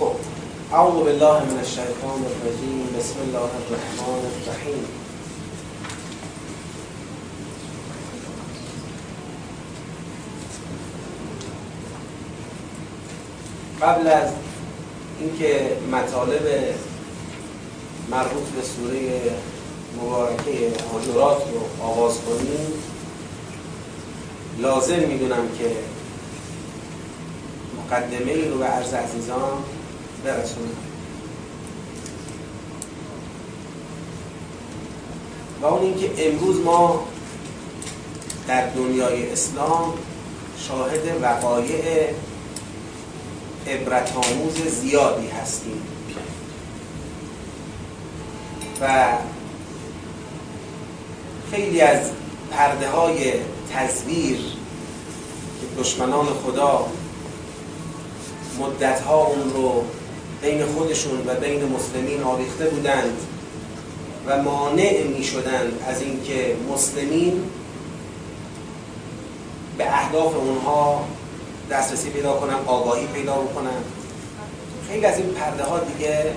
خب اعوذ بالله من الشیطان الرجیم. بسم الله الرحمن الرحیم. قبل از اینکه مطالب مربوط به سوره مبارکه حجرات رو آغاز کنیم لازم می‌دونم که مقدمه رو به عرض عزیزان و اون اینکه امروز ما در دنیای اسلام شاهد وقایع عبرت آموز زیادی هستیم. و خیلی از پرده های تزویر که دشمنان خدا مدت ها اون رو بین خودشون و بین مسلمین آویخته بودند و مانع می شدند از اینکه مسلمین به اهداف اونها دسترسی پیدا کنن آگاهی پیدا بکنن خیلی از این پرده ها دیگه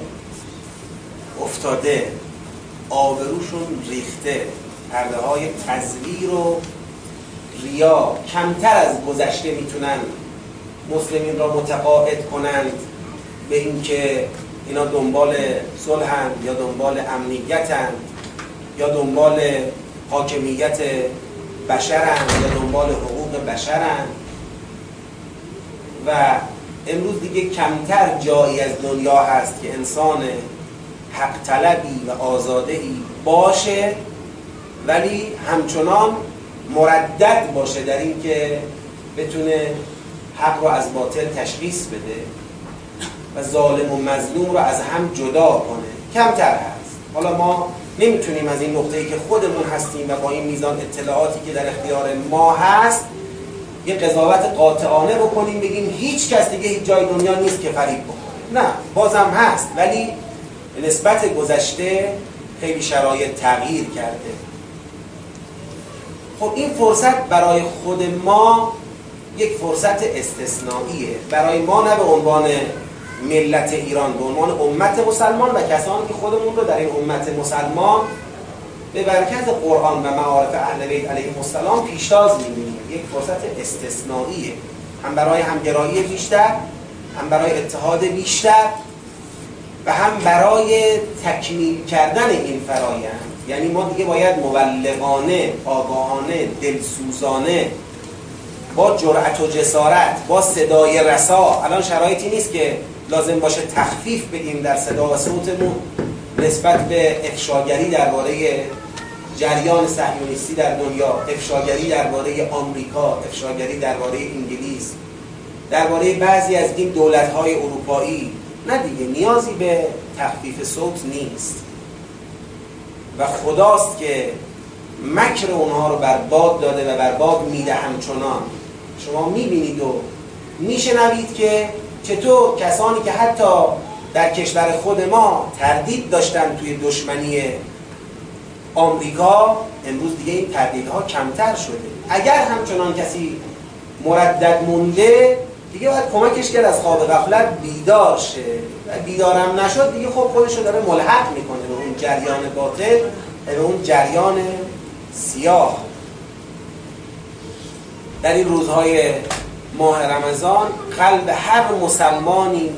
افتاده آبروشون ریخته. پرده های تزویر و ریا کمتر از گذشته می‌تونن مسلمین را متقاعد کنند. به اینکه اینا دنبال صلحند یا دنبال امنیتند یا دنبال حاکمیت بشرند یا دنبال حقوق بشرند و امروز دیگه کمتر جایی از دنیا هست که انسان حق طلبی و آزاده ای باشه ولی همچنان مردد باشه در اینکه بتونه حق رو از باطل تشخیص بده. و ظالم و مظلوم رو از هم جدا کنه. کمتر هست. حالا ما نمی‌تونیم از این نقطه‌ای که خودمون هستیم و با این میزان اطلاعاتی که در اختیار ما هست یه قضاوت قاطعانه بکنیم بگیم هیچ کس دیگه هیچ جای دنیا نیست که فریب بکنه نه بازم هست ولی نسبت گذشته خیلی شرایط تغییر کرده. خب این فرصت برای خود ما یک فرصت استثنائیه. برای ما نه به عنوان ملت ایران به عنوان امت مسلمان و کسانی که خودمون رو در این امت مسلمان به برکت قرآن و معارف اهل بیت علیهم السلام پیشتاز می‌بینیم. یک فرصت استثنائیه هم برای همگرایی بیشتر هم برای اتحاد بیشتر و هم برای تکمیل کردن این فرایند. یعنی ما دیگه باید مبلغانه آگاهانه دلسوزانه با جرأت و جسارت با صدای رسا. الان شرایطی نیست که لازم باشه تخفیف بدیم در صدا و صوتمون نسبت به افشاگری درباره جریان صهیونیستی در دنیا افشاگری درباره آمریکا افشاگری درباره انگلیس درباره بعضی از این دولت‌های اروپایی. نه دیگه نیازی به تخفیف صوت نیست. و خداست که مکر اونها رو برباد داده و برباد میده همچنان شما می‌بینید و میشنوید که چطور کسانی که حتی در کشور خود ما تردید داشتن توی دشمنی آمریکا امروز دیگه این تردیدها کمتر شده. اگر همچنان کسی مردد مونده دیگه باید کمکش کرد از خواب غفلت بیدار شه. و بیدارم نشد دیگه خب خودش رو داره ملحق می‌کنه به اون جریان باطل به اون جریان سیاه. در این روزهای ماه رمضان قلب هر مسلمانی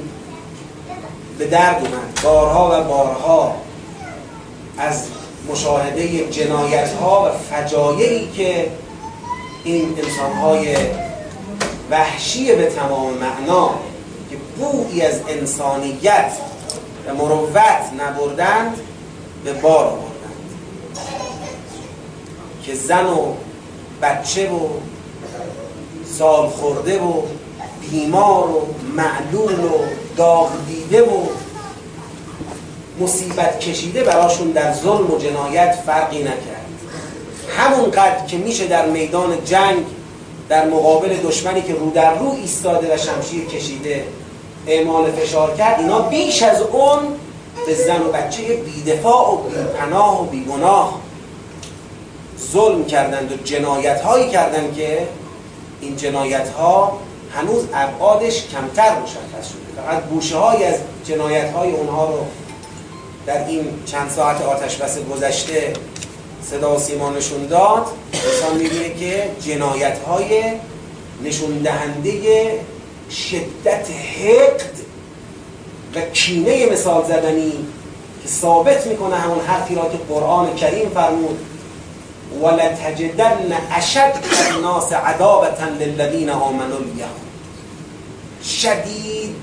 به درد اومد. بارها و بارها از مشاهده جنایت ها و فجایعی که این انسان های وحشی به تمام معنا که بویی از انسانیت و مروت نبردند به بار آوردند. که زن و بچه و سال خورده و بیمار و معلول و داغ دیده و مصیبت کشیده براشون در ظلم و جنایت فرقی نکرد. همونقدر که میشه در میدان جنگ در مقابل دشمنی که رو در رو ایستاده و شمشیر کشیده اعمال فشار کرد اینا بیش از اون به زن و بچه بیدفاع و بیپناه و بیگناه ظلم کردند و جنایت هایی کردند که این جنایت ها هنوز ابعادش کمتر مشخص شده. فقط بوشه های از جنایت های اونها رو در این چند ساعت آتش بس گذشته صدا و سیما نشون داد. انسان می‌بینه که جنایت های نشون دهنده شدت حقد و کینه مثال زدنی که ثابت می‌کنه همون حرفی را که قرآن کریم فرمود. ولتجدن اشد الناس عداوة للذین آمنوا الیهود شدید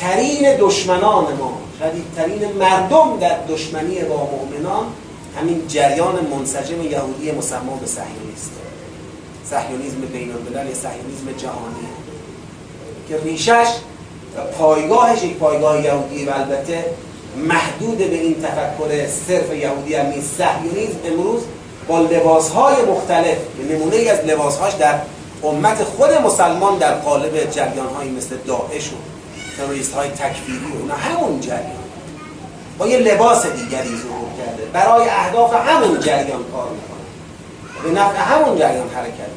ترین دشمنان ما شدید ترین مردم در دشمنی با مؤمنان همین جریان منسجم یهودی مسمى به صهیونیست صهیونیسم بین الملل صهیونیسم جهانیه که ریشش پایگاهش یک پایگاه یهودی و البته محدود به این تفکر صرف یهودی هم نیست. صهیونیسم امروز با لباسهای مختلف نمونه ای از لباسهاش در امت خود مسلمان در قالب جریان هایی مثل داعش و تروریست های تکفیری و اونا همون جریان. با یه لباس دیگری ظهور کرده. برای اهداف همون جریان کار می‌کنه. به نفع همون جریان حرکت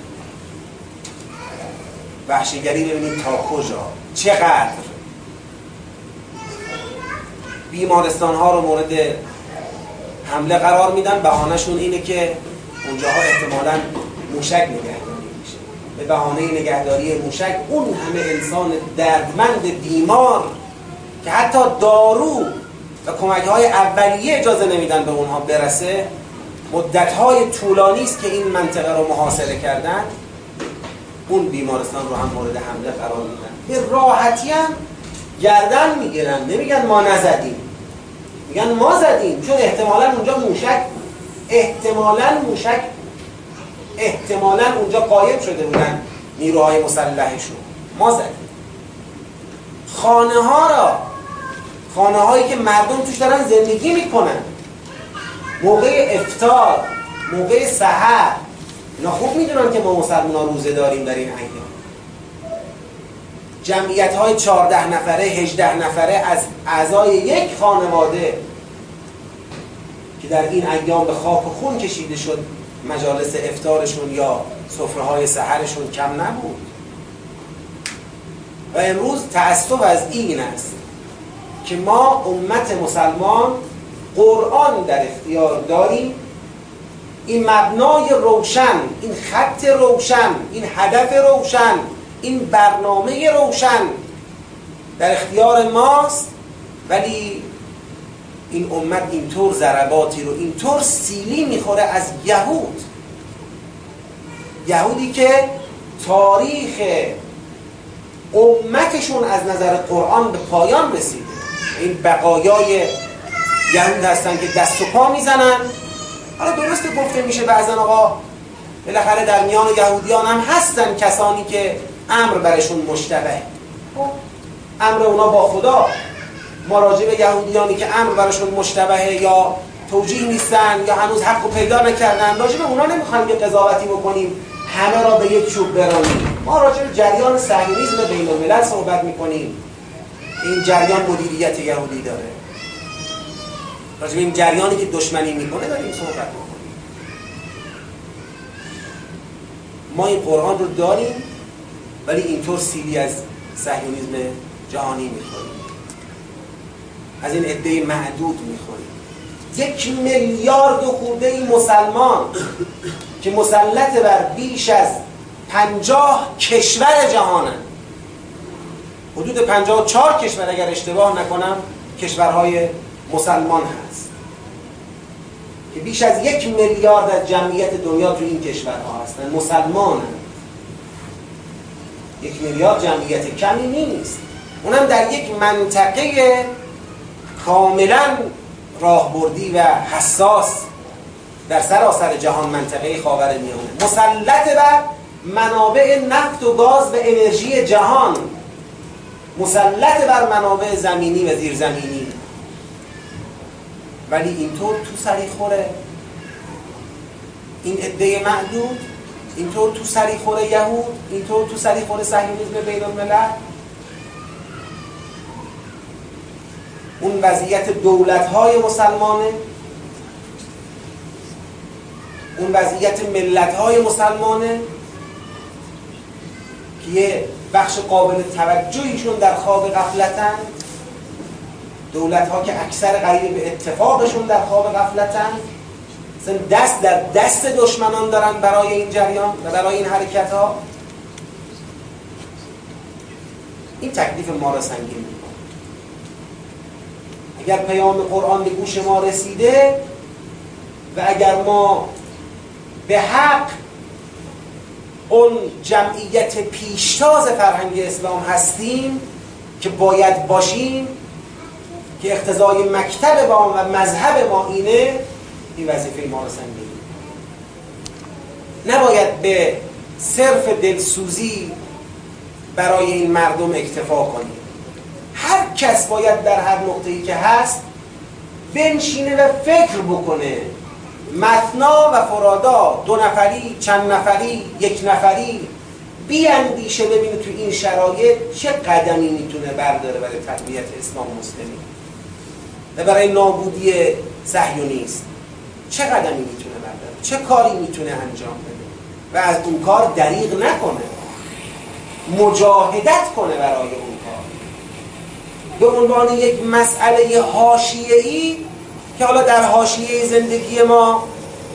وحشیگری ببینید تا کجا چقدر. بیمارستان ها رو مورد حمله قرار میدن. بهانهشون اینه که اونجاها احتمالا موشک نگهداری میشه. به بهانه نگهداری موشک اون همه انسان دردمند بیمار که حتی دارو و کمک های اولیه اجازه نمیدن به اونها برسه مدت های طولانی است که این منطقه رو محاصره کردن. اون بیمارستان رو هم مورد حمله قرار میدن. به راحتی هم گردن می‌گیرن. نمیگن ما نزدیم. میگن ما زدیم چون احتمالا اونجا موشک احتمالا موشک احتمالا اونجا قایم شده بودن نیروهای مسلحشون. ما زدیم. خانه ها را خانه هایی که مردم توش دارن زندگی می‌کنن. موقع افتار موقع سحر. اینا خوب می‌دونن که ما مسلمان روزه داریم در این ایام جمعیت های چارده نفره هجده نفره از اعضای یک خانواده که در این ایام به خاک و خون کشیده شد مجالس افتارشون یا سفره های سحرشون کم نبود. و امروز تأسف از این است که ما امت مسلمان قرآن در اختیار داریم. این مبنای روشن این خط روشن این هدف روشن این برنامه روشن در اختیار ماست ولی این امت اینطور ضرباتی رو اینطور سیلی می‌خوره از یهود. یهودی که تاریخ امتشون از نظر قرآن به پایان رسیده این بقایای یهود هستن که دست و پا می‌زنن. حالا درسته گفته میشه بعضا آقا بالاخره در میان یهودیان هم هستن کسانی که امر برشون مشتبه. خب، امر اونا با خدا. ما به یهودیانی که امر برشون مشتبه یا توجیه نیستن یا هنوز حق و پیدا نکردن راجع به اونا نمی‌خوایم که قضاوتی بکنیم. همه را به یک چوب برانیم. ما راجع به جریان صهیونیسم بین الملل صحبت می‌کنیم. این جریان مدیریت یهودی داره. راجع به این جریانی که دشمنی می‌کنه داریم صحبت می‌کنیم ما این قرآن رو داریم. ولی اینطور سیلی از صهیونیسم جهانی می‌خوریم. از این عده معدود می‌خوریم. یک میلیارد و خورده مسلمان که مسلط بر بیش از پنجاه کشور جهانن. حدود پنجاه چهار کشور اگر اشتباه نکنم کشورهای مسلمان هست. که بیش از یک میلیارد از جمعیت دنیا تو این کشورها هستن. مسلمان. یک میلیارد جمعیت کمی نیست. اونم در یک منطقه کاملا راهبردی و حساس در سراسر جهان منطقه خاور میانه. مسلط بر منابع نفت و گاز و انرژی جهان. مسلط بر منابع زمینی و زیرزمینی. ولی اینطور تو سری خوره. این عده معدود اینطور تو سری خوره یهود اینطور تو سری خوره صهیونیسم بین الملل. اون وضعیت دولت های مسلمانه. اون وضعیت ملت های مسلمانه. که یه بخش قابل توجهیشون در خواب غفلتن. دولت ها که اکثر قریب به اتفاقشون در خواب غفلتن. دست در دست دشمنان دارن برای این جریان و برای این حرکت ها این تکلیف ما را سنگین اگر پیام قرآن به گوش ما رسیده و اگر ما به حق اون جمعیت پیشتاز فرهنگ اسلام هستیم که باید باشیم که اقتضای مکتب ما و مذهب ما اینه این وظیفه ما رو نباید به صرف دلسوزی برای این مردم اکتفا کنیم هر کس باید در هر نقطه‌ای که هست بنشینه و فکر بکنه. متنا و فرادا دو نفری چند نفری یک نفری بیاندیشه ببینه تو این شرایط چه قدمی می‌تونه برداره برای تقویت اسلام مسلمی و برای نابودی صهیونیست چه قدمی می‌تونه برداره؟ چه کاری می‌تونه انجام بده؟ و از اون کار دریغ نکنه. مجاهدت کنه برای اون کار. به عنوان یک مسئله حاشیه‌ای که حالا در حاشیه زندگی ما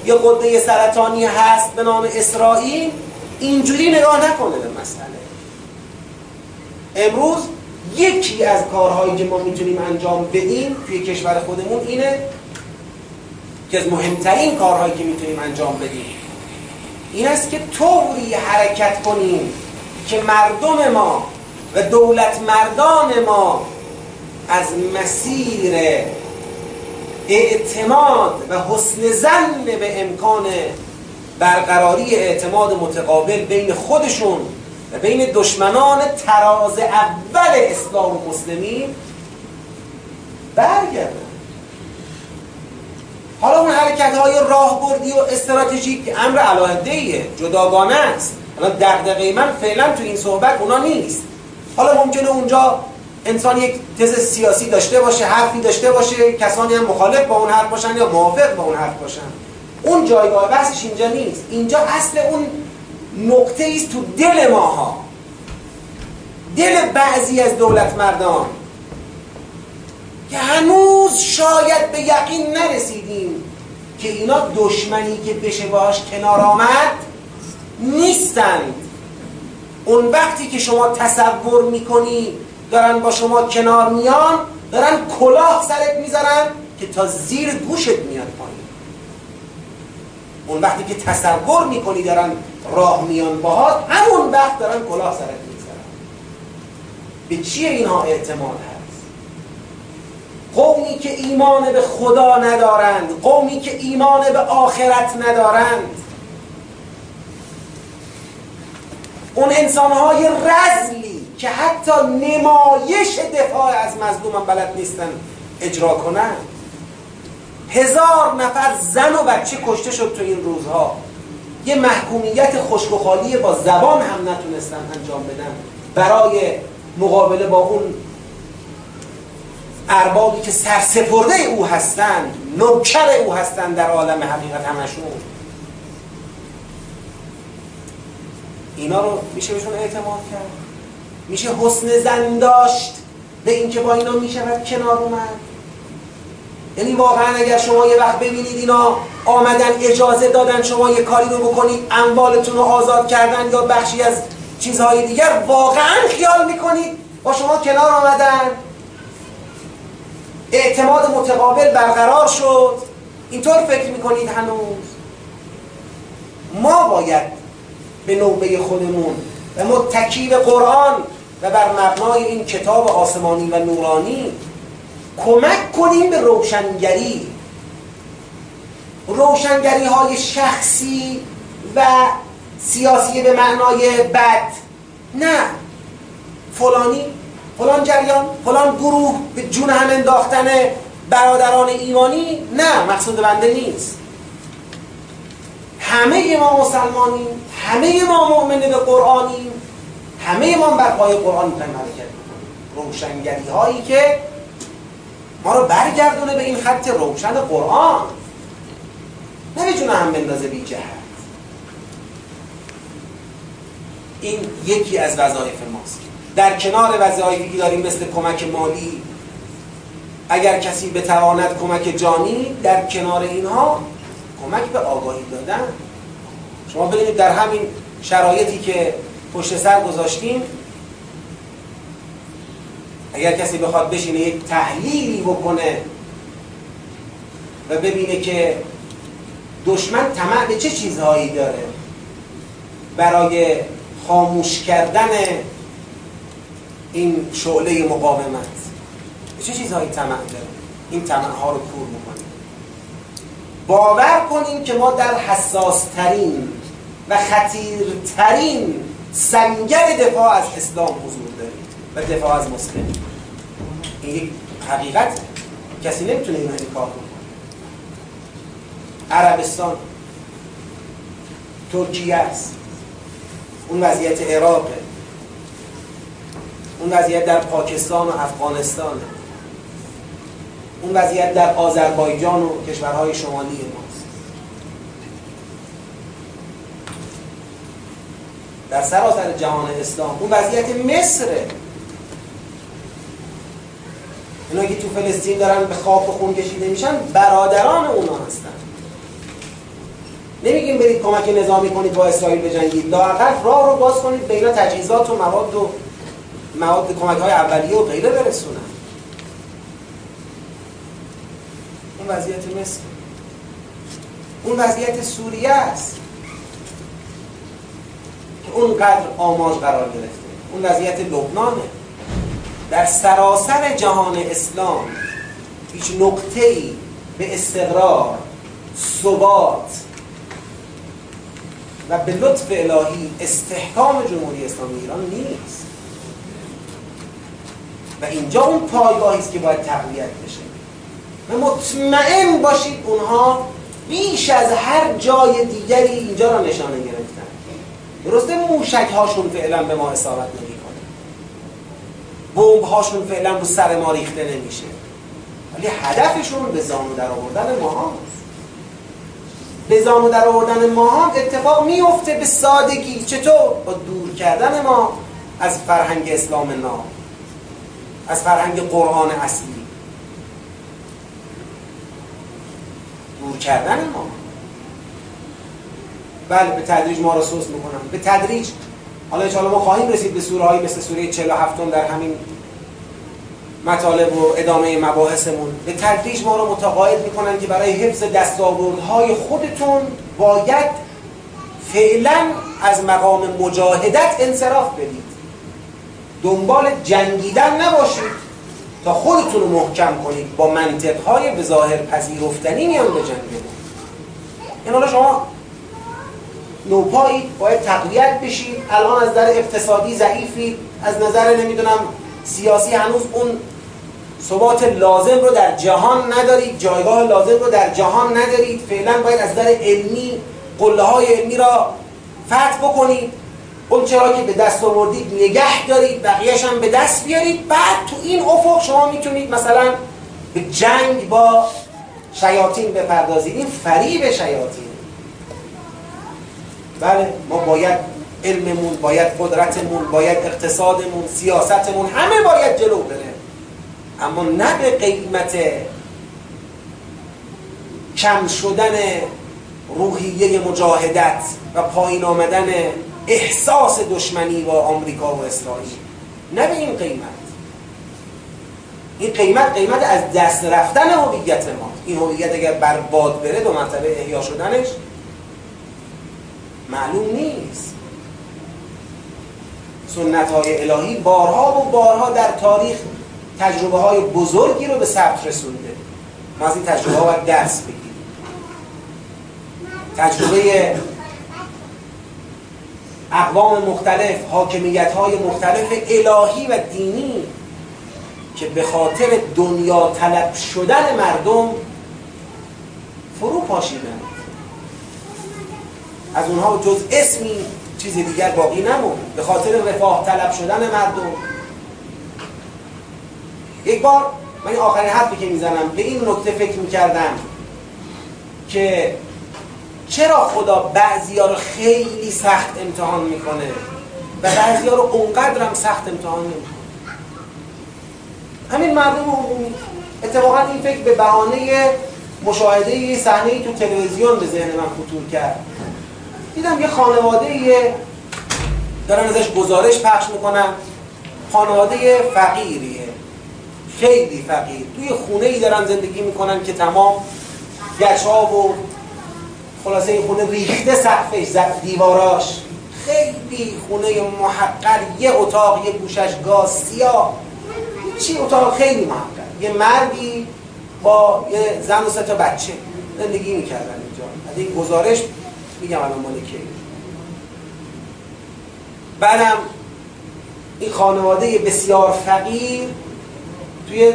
یه قده سرطانی هست به نام اسرائیل اینجوری نگاه نکنه به مسئله. امروز یکی از کارهایی که ما می‌تونیم انجام بدیم توی کشور خودمون اینه که از مهمترین کارهایی که می‌تونیم انجام بدیم این است که طوری حرکت کنیم که مردم ما و دولت مردان ما از مسیر اعتماد و حسن زن به امکان برقراری اعتماد متقابل بین خودشون و بین دشمنان تراز اول اسلام و مسلمین برگردن حالا اون حرکت های راهبردی و استراتژیک امر علاهده ایه جداگانه است. حالا دغدغه من فعلا تو این صحبت اونا نیست. حالا ممکنه اونجا انسان یک تز سیاسی داشته باشه حرفی داشته باشه کسانی هم مخالف با اون حرف باشن یا موافق با اون حرف باشن. اون جایگاه بحثش اینجا نیست. اینجا اصل اون نقطه است تو دل ماها. دل بعضی از دولت مردان که هنوز شاید به یقین نرسیدیم که اینا دشمنی که بشه باش کنار آمد نیستند اون وقتی که شما تصور می‌کنی دارن با شما کنار میان دارن کلاه سرت می‌ذارن که تا زیر گوشت میاد پایین. اون وقتی که تصور می‌کنی دارن راه میان باهات همون وقت دارن کلاه سرت می‌ذارن. به چیه اینها اعتماد هست؟ قومی که ایمان به خدا ندارند قومی که ایمان به آخرت ندارند. اون انسانهای رزلی که حتی نمایش دفاع از مظلوم بلد نیستن اجرا کنن. هزار نفر زن و بچه کشته شد تو این روزها. یه محکومیت خشک و خالی با زبان هم نتونستن انجام بدن. برای مقابله با اون اربابی که سرسپرده او هستند نوکر او هستند در عالم حقیقت همشون. اینا رو میشه بهشون اعتماد کرد؟ میشه حسن زن داشت به اینکه با اینا می‌شود کنار اومد؟ یعنی واقعا اگر شما یه وقت ببینید اینا آمدن اجازه دادن شما یه کاری رو بکنید اموالتون رو آزاد کردن یا بخشی از چیزهای دیگر واقعا خیال می‌کنید با شما کنار آمدن؟ اعتماد متقابل برقرار شد. اینطور فکر می‌کنید هنوز؟ ما باید به نوبه خودمون و متکی به قرآن و بر مبنای این کتاب آسمانی و نورانی کمک کنیم به روشنگری. روشنگری های شخصی و سیاسی به معنای بد. نه. فلانی فلان جریان فلان گروه به جون هم انداختن برادران ایمانی نه مقصود بنده نیست. همه ما مسلمانیم همه ما مؤمن به قرآنیم همه ما بر پای قرآن می‌خوایم حرکت روشنگری هایی که ما رو برگردونه به این خط روشن قرآن. نمی‌تونه هم بندازه بی جهت. این یکی از وظایف ماست. در کنار وظایفی که داریم مثل کمک مالی اگر کسی بتواند کمک جانی در کنار اینها کمک به آگاهی دادن. شما ببینید در همین شرایطی که پشت سر گذاشتیم اگر کسی بخواد بشینه یک تحلیلی بکنه و ببینه که دشمن طمع به چه چیزهایی داره برای خاموش کردن این شعله مقاومت. چه چیزهایی طمع داره این طمع ها رو کور بکنیم باور کنیم که ما در حساس ترین و خطیرترین سنگر دفاع از اسلام حضور داریم و دفاع از مسلمین این یک حقیقت. کسی نمی‌تونه اینو انکار کنه عربستان ترکیه است. اون وضعیت عراقه اون وضعیت در پاکستان و افغانستان. اون وضعیت در آذربایجان و کشورهای شمالی ماست. در سراسر جهان اسلام اون وضعیت مصره اینا که تو فلسطین دارن به خاک و خون کشیده میشن برادران اونا هستن. نمیگیم برید کمک نظامی کنید با اسرائیل بجنگید. لااقل راه رو باز کنید به تجهیزات و مواد و مواد کمک های اولیه و غیره برسونن. اون وضعیت مصر. اون وضعیت سوریه است که اونقدر آماج قرار گرفته. اون وضعیت لبنانه. در سراسر جهان اسلام هیچ نقطه ای به استقرار ثبات و به لطف الهی استحکام جمهوری اسلامی ایران نیست. و اینجا اون پایگاهی است که باید تقویت بشه. و مطمئن باشید اونها بیش از هر جای دیگری اینجا را نشانه گرفتن. درسته موشک هاشون فعلا به ما اصابت نمی‌کنه بمب هاشون فعلا رو سر ما ریخته نمیشه. ولی هدفشون به زانو در آوردن ما هست به زانو در آوردن ما هم اتفاق میفته به سادگی. چطور؟ با دور کردن ما از فرهنگ اسلام نام از فرهنگ قرآن اصلی. دور کردن ما. بله به تدریج ما را سوس می‌کنم. به تدریج. حالا انشاءالله ما خواهیم رسید به سوره های مثل سوره 47 در همین مطالب و ادامه مباحثمون. به تدریج ما رو متقاعد می‌کنن که برای حفظ دستاوردهای خودتون باید فعلا از مقام مجاهدت انصراف بدید. دنبال جنگیدن نباشید تا خودتون رو محکم کنید با منطقهای به ظاهر پذیرفتنی میان به جنگ این حالا شما نوپایی باید تقویت بشید. الان از نظر اقتصادی ضعیفی از نظر نمی‌دونم سیاسی هنوز اون ثبات لازم رو در جهان ندارید جایگاه لازم رو در جهان ندارید. فعلا باید از نظر علمی قله های علمی را فتح بکنید. اون چرا که به دست آوردید نگه دارید بقیهش هم به دست بیارید. بعد تو این افق شما می‌تونید مثلا به جنگ با شیاطین بپردازید. این فریب شیاطین. بله ما باید علممون باید قدرتمون باید اقتصادمون سیاستمون همه باید جلو بره. اما نه به قیمت کم شدن روحیه مجاهدت و پایین آمدن احساس دشمنی با آمریکا و اسرائیل. نه به این قیمت. این قیمت قیمت از دست رفتن هویت ما. این هویت اگر بر باد بره دو مرتبه احیا شدنش معلوم نیست. سنت های الهی بارها و بارها در تاریخ تجربه های بزرگی رو به ثبت رسونده. ما از این تجربه ها باید درس بگیریم. تجربه اقوام مختلف حاکمیت های مختلف الهی و دینی که به خاطر دنیا طلب شدن مردم فرو پاشیدن. از اونها جز اسمی چیز دیگر باقی نموند. به خاطر رفاه طلب شدن مردم. یک بار من آخرین حرفی که می‌زنم به این نکته فکر می‌کردم که چرا خدا بعضی ها رو خیلی سخت امتحان می‌کنه و بعضی ها رو اونقدر هم سخت امتحان نمی‌کنه؟ همین مردم عمومی اتفاقا این فکر به بهانه مشاهده یه صحنه تو تلویزیون به ذهن من خطور کرد. دیدم یه خانواده یه دارن ازش گزارش پخش می‌کنن. خانواده فقیریه. خیلی فقیر. توی خونه ای دارن زندگی می‌کنن که تمام گچا و خلاصه این خونه ریخته سقفش دیواراش خیلی خونه محقر یه اتاق یه گوشش گاز سیاه. چی اتاق خیلی محقر. یه مردی با یه زن و سه تا بچه زندگی می‌کردن اینجا. از این گزارش میگم الان مال کی. بعدم این خانواده بسیار فقیر توی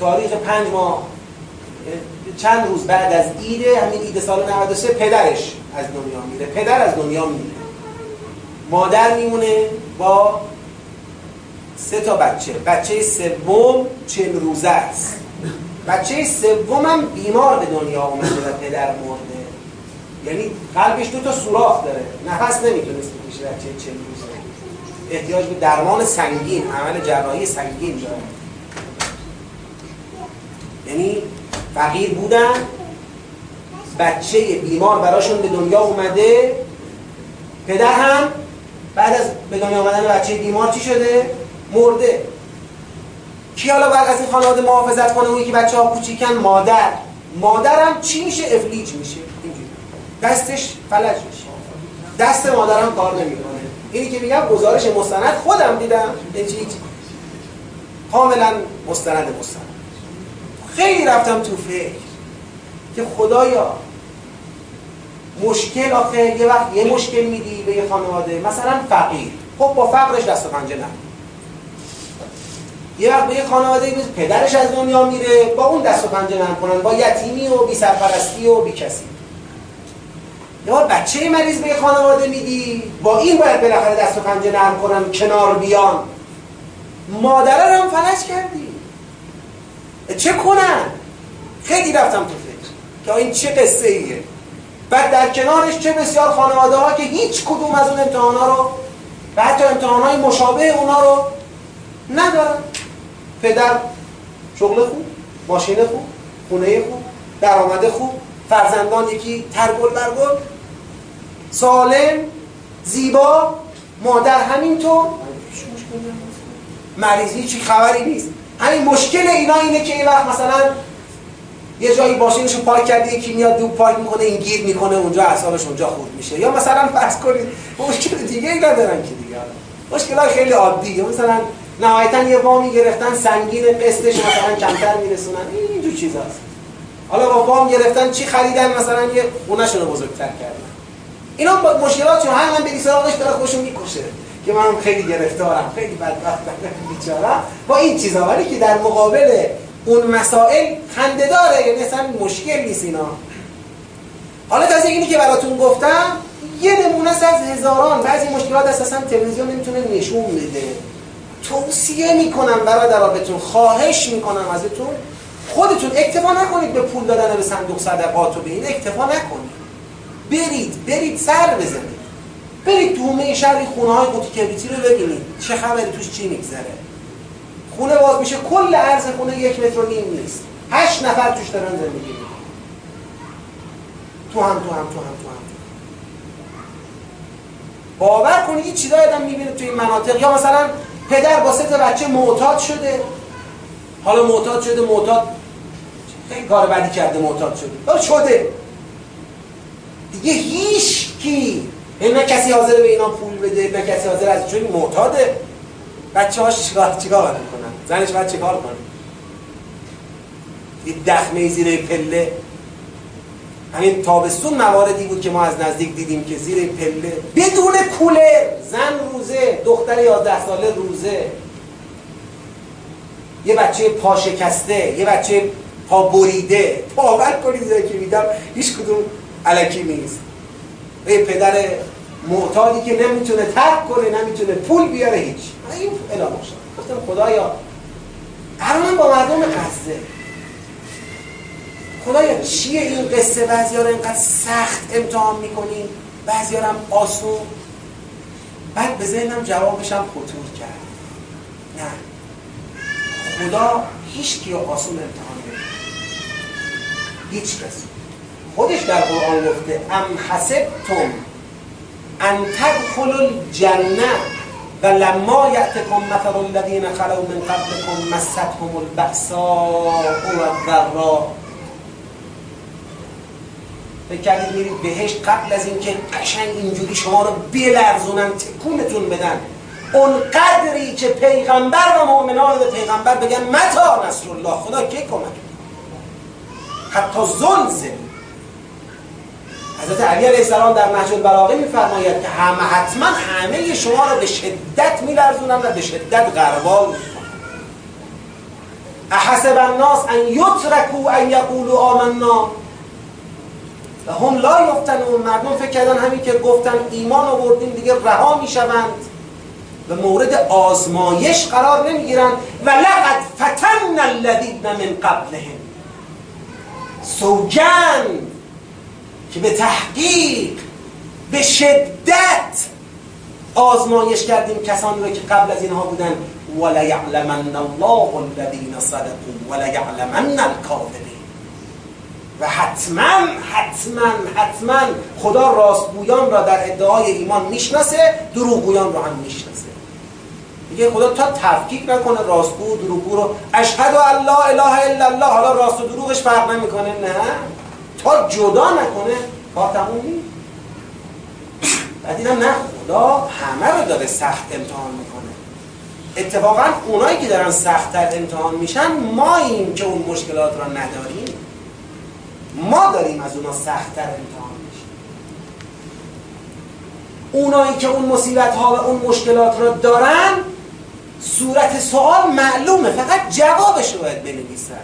تاریخ پنج ماه. چند روز بعد از ایده همین ایده سال 93 پدرش از دنیا میره. پدر از دنیا میره. مادر میمونه با سه تا بچه. بچه سوم چند روزه است. بچه سومم بیمار به دنیا اومده و پدر مرده. یعنی قلبش دو تا سوراخ داره. نفس نمی‌تونست بکشه بچه چند روزه. احتیاج به درمان سنگین عمل جراحی سنگین داره. یعنی فقیر بودن. بچه بیمار براشون به دنیا اومده. پدر هم بعد از به دنیا آمدن بچه بیمار چی شده؟ مرده. کی حالا بعد از این خانواده محافظت کنه؟ اونی که بچه ها کوچیکن مادر. مادرم چی میشه؟ افلیج میشه. دستش فلج میشه. دست مادرم کار نمی‌کنه. اینی که میگم گزارش مستند خودم دیدم. چی؟ کاملا مستند مستند. خیلی رفتم تو فکر. که خدایا مشکل آخه یه وقت یه مشکل میدی به یه خانواده. مثلا فقیر. خب با فقرش دست و پنجه نه یه وقت به یه خانواده میز پدرش از دنیا میره با اون دست و پنجه نرم کنن با یتیمی و بی سرپرستی و بی کسی. یا بچه مریض به یه خانواده میدی با این باید بالاخره دست و پنجه نرم کنن کنار بیان. مادره رو هم فلج کردی. چه کنن؟ خیلی رفتم تو فکر. که این چه قصه ایه بعد در کنارش چه بسیار خانواده ها که هیچ کدوم از اون امتحان ها رو و حتی امتحان های مشابه اونا رو ندارن. پدر شغل خوب ماشین خوب خونه خوب درآمد خوب فرزندان یکی ترگل برگل سالم زیبا مادر همینطور. مریضی چی خبری نیست. همین مشکل اینا اینه که این وقت مثلا یه جایی ماشینشو پارک کرده یکی میاد دو پارک می‌کنه این گیر می‌کنه اونجا اعصابش اونجا خورد میشه. یا مثلا فرض کنید مشکل دیگه ای ندارن که دیگه. مشکل خیلی عادی. مثلا نهایتا یه وامی گرفتن سنگین قسطش مثلا کمتر میرسونن. این اینجور چیزاست. حالا با وام گرفتن چی خریدن؟ مثلا یه خونه‌شون رو بزرگتر کردن. اینا با مشکلات چون هر من بری سراغش داره خوشو می‌کشه. که من خیلی گرفتارم خیلی بدبختم بیچاره با این چیزا ولی که در مقابل اون مسائل خنده داره یعنی اصلا مشکل نیست اینا. حالا تازه اینی که براتون گفتم یه نمونه از هزاران. بعضی مشکلات اساسا تلویزیون نمی‌تونه نشون بده. توصیه می‌کنم برادرها بهتون خواهش می‌کنم ازتون. خودتون اکتفا نکنید به پول دادن به صندوق صدقات و به این اکتفا نکنید. برید برید سر بزنید. برید تو حومه شهر خونه های قوطی کبریتی رو ببینید. چه خبری توش چی میگذره. خونه باز میشه کل عرض خونه یک متر نیم نیست. هشت نفر توش دارن زندگی تو هم تو هم تو هم تو هم. باور کنید این چیزای آدم می‌بینه توی این مناطق. یا مثلا پدر با سه بچه معتاد شده. حالا معتاد شده معتاد. خیلی کار بدی کرده معتاد شده. حالا شده. دیگه هیچ کی نه کسی حاضر به اینا پول بده نه کسی حاضر از چون معتاده. بچه هاش چیکار چیکار کنن؟ زنش باید چیکار کنه؟ یه دخمه زیر پله. همین تابستون مواردی بود که ما از نزدیک دیدیم که زیر پله. بدون کولر زن روزه دختر 11 ساله روزه. یه بچه پا شکسته یه بچه پا بریده. باور کنید که میدم هیچ کدوم علکی نیست. یه پدر معتادی که نمی‌تونه ترک کنه نمی‌تونه پول بیاره هیچ. این اعلام گفتم خدایا الان با مردم قصده خدایا چیه این قصه؟ بعضی رو اینقدر سخت امتحان می‌کنیم بعضی هم آسون. بعد به ذهنم جوابشم خطور کرد. نه. خدا هیچ کی آسون امتحان نمیده هیچ کس خودش در قرآن گفته ام حسبتم ان تدخلوا الجنه و لما یعتکم مثل الذین خلو من قبلكم مستهم البأساء والضراء. فکر کردید میرید بهش قبل از اینکه قشنگ اینجوری شما رو بلرزونن تکونتون بدن. اون قدری که پیغمبر و مؤمنان به پیغمبر بگن متا نصر الله خدا کی کمک حتی زلزل حضرت علی علیه السلام در نهج البلاغه میفرماید که همه حتما همه شما را به شدت میلرزونن و به شدت غربال احسب الناس ان یترکوا ان یقولوا آمنا. و هم لا یفتنون. مردم فکر کردن همین که گفتن ایمان آوردیم دیگه رها می‌شوند. و مورد آزمایش قرار نمی‌گیرن و لقد فتن الذین من قبلهم. سوگند که به تحقیق به شدت آزمایش کردیم کسانی رو که قبل از اینها بودن. وليعلمن الله الذين صدقوا وليعلمن الكاذبين. و حتما حتما حتما خدا راستگویان را در ادعای ایمان می‌شناسه دروغگویان را هم می‌شناسه. میگه خدا تا تفکیک نکنه راستگو و دروغگو رو. اشهد ان لا اله الا الله حالا راست و دروغش فرق نمی‌کنه نه؟ تا جدا نکنه کار تموم نیست. بعد اینم نه خدا همه رو داره سخت امتحان می‌کنه. اتفاقا اونایی که دارن سختتر امتحان میشن ماییم که اون مشکلات را نداریم. ما داریم از اونا سختتر امتحان میشیم. اونایی که اون مصیبت ها و اون مشکلات را دارن صورت سوال معلومه فقط جوابش رو باید بنویسن.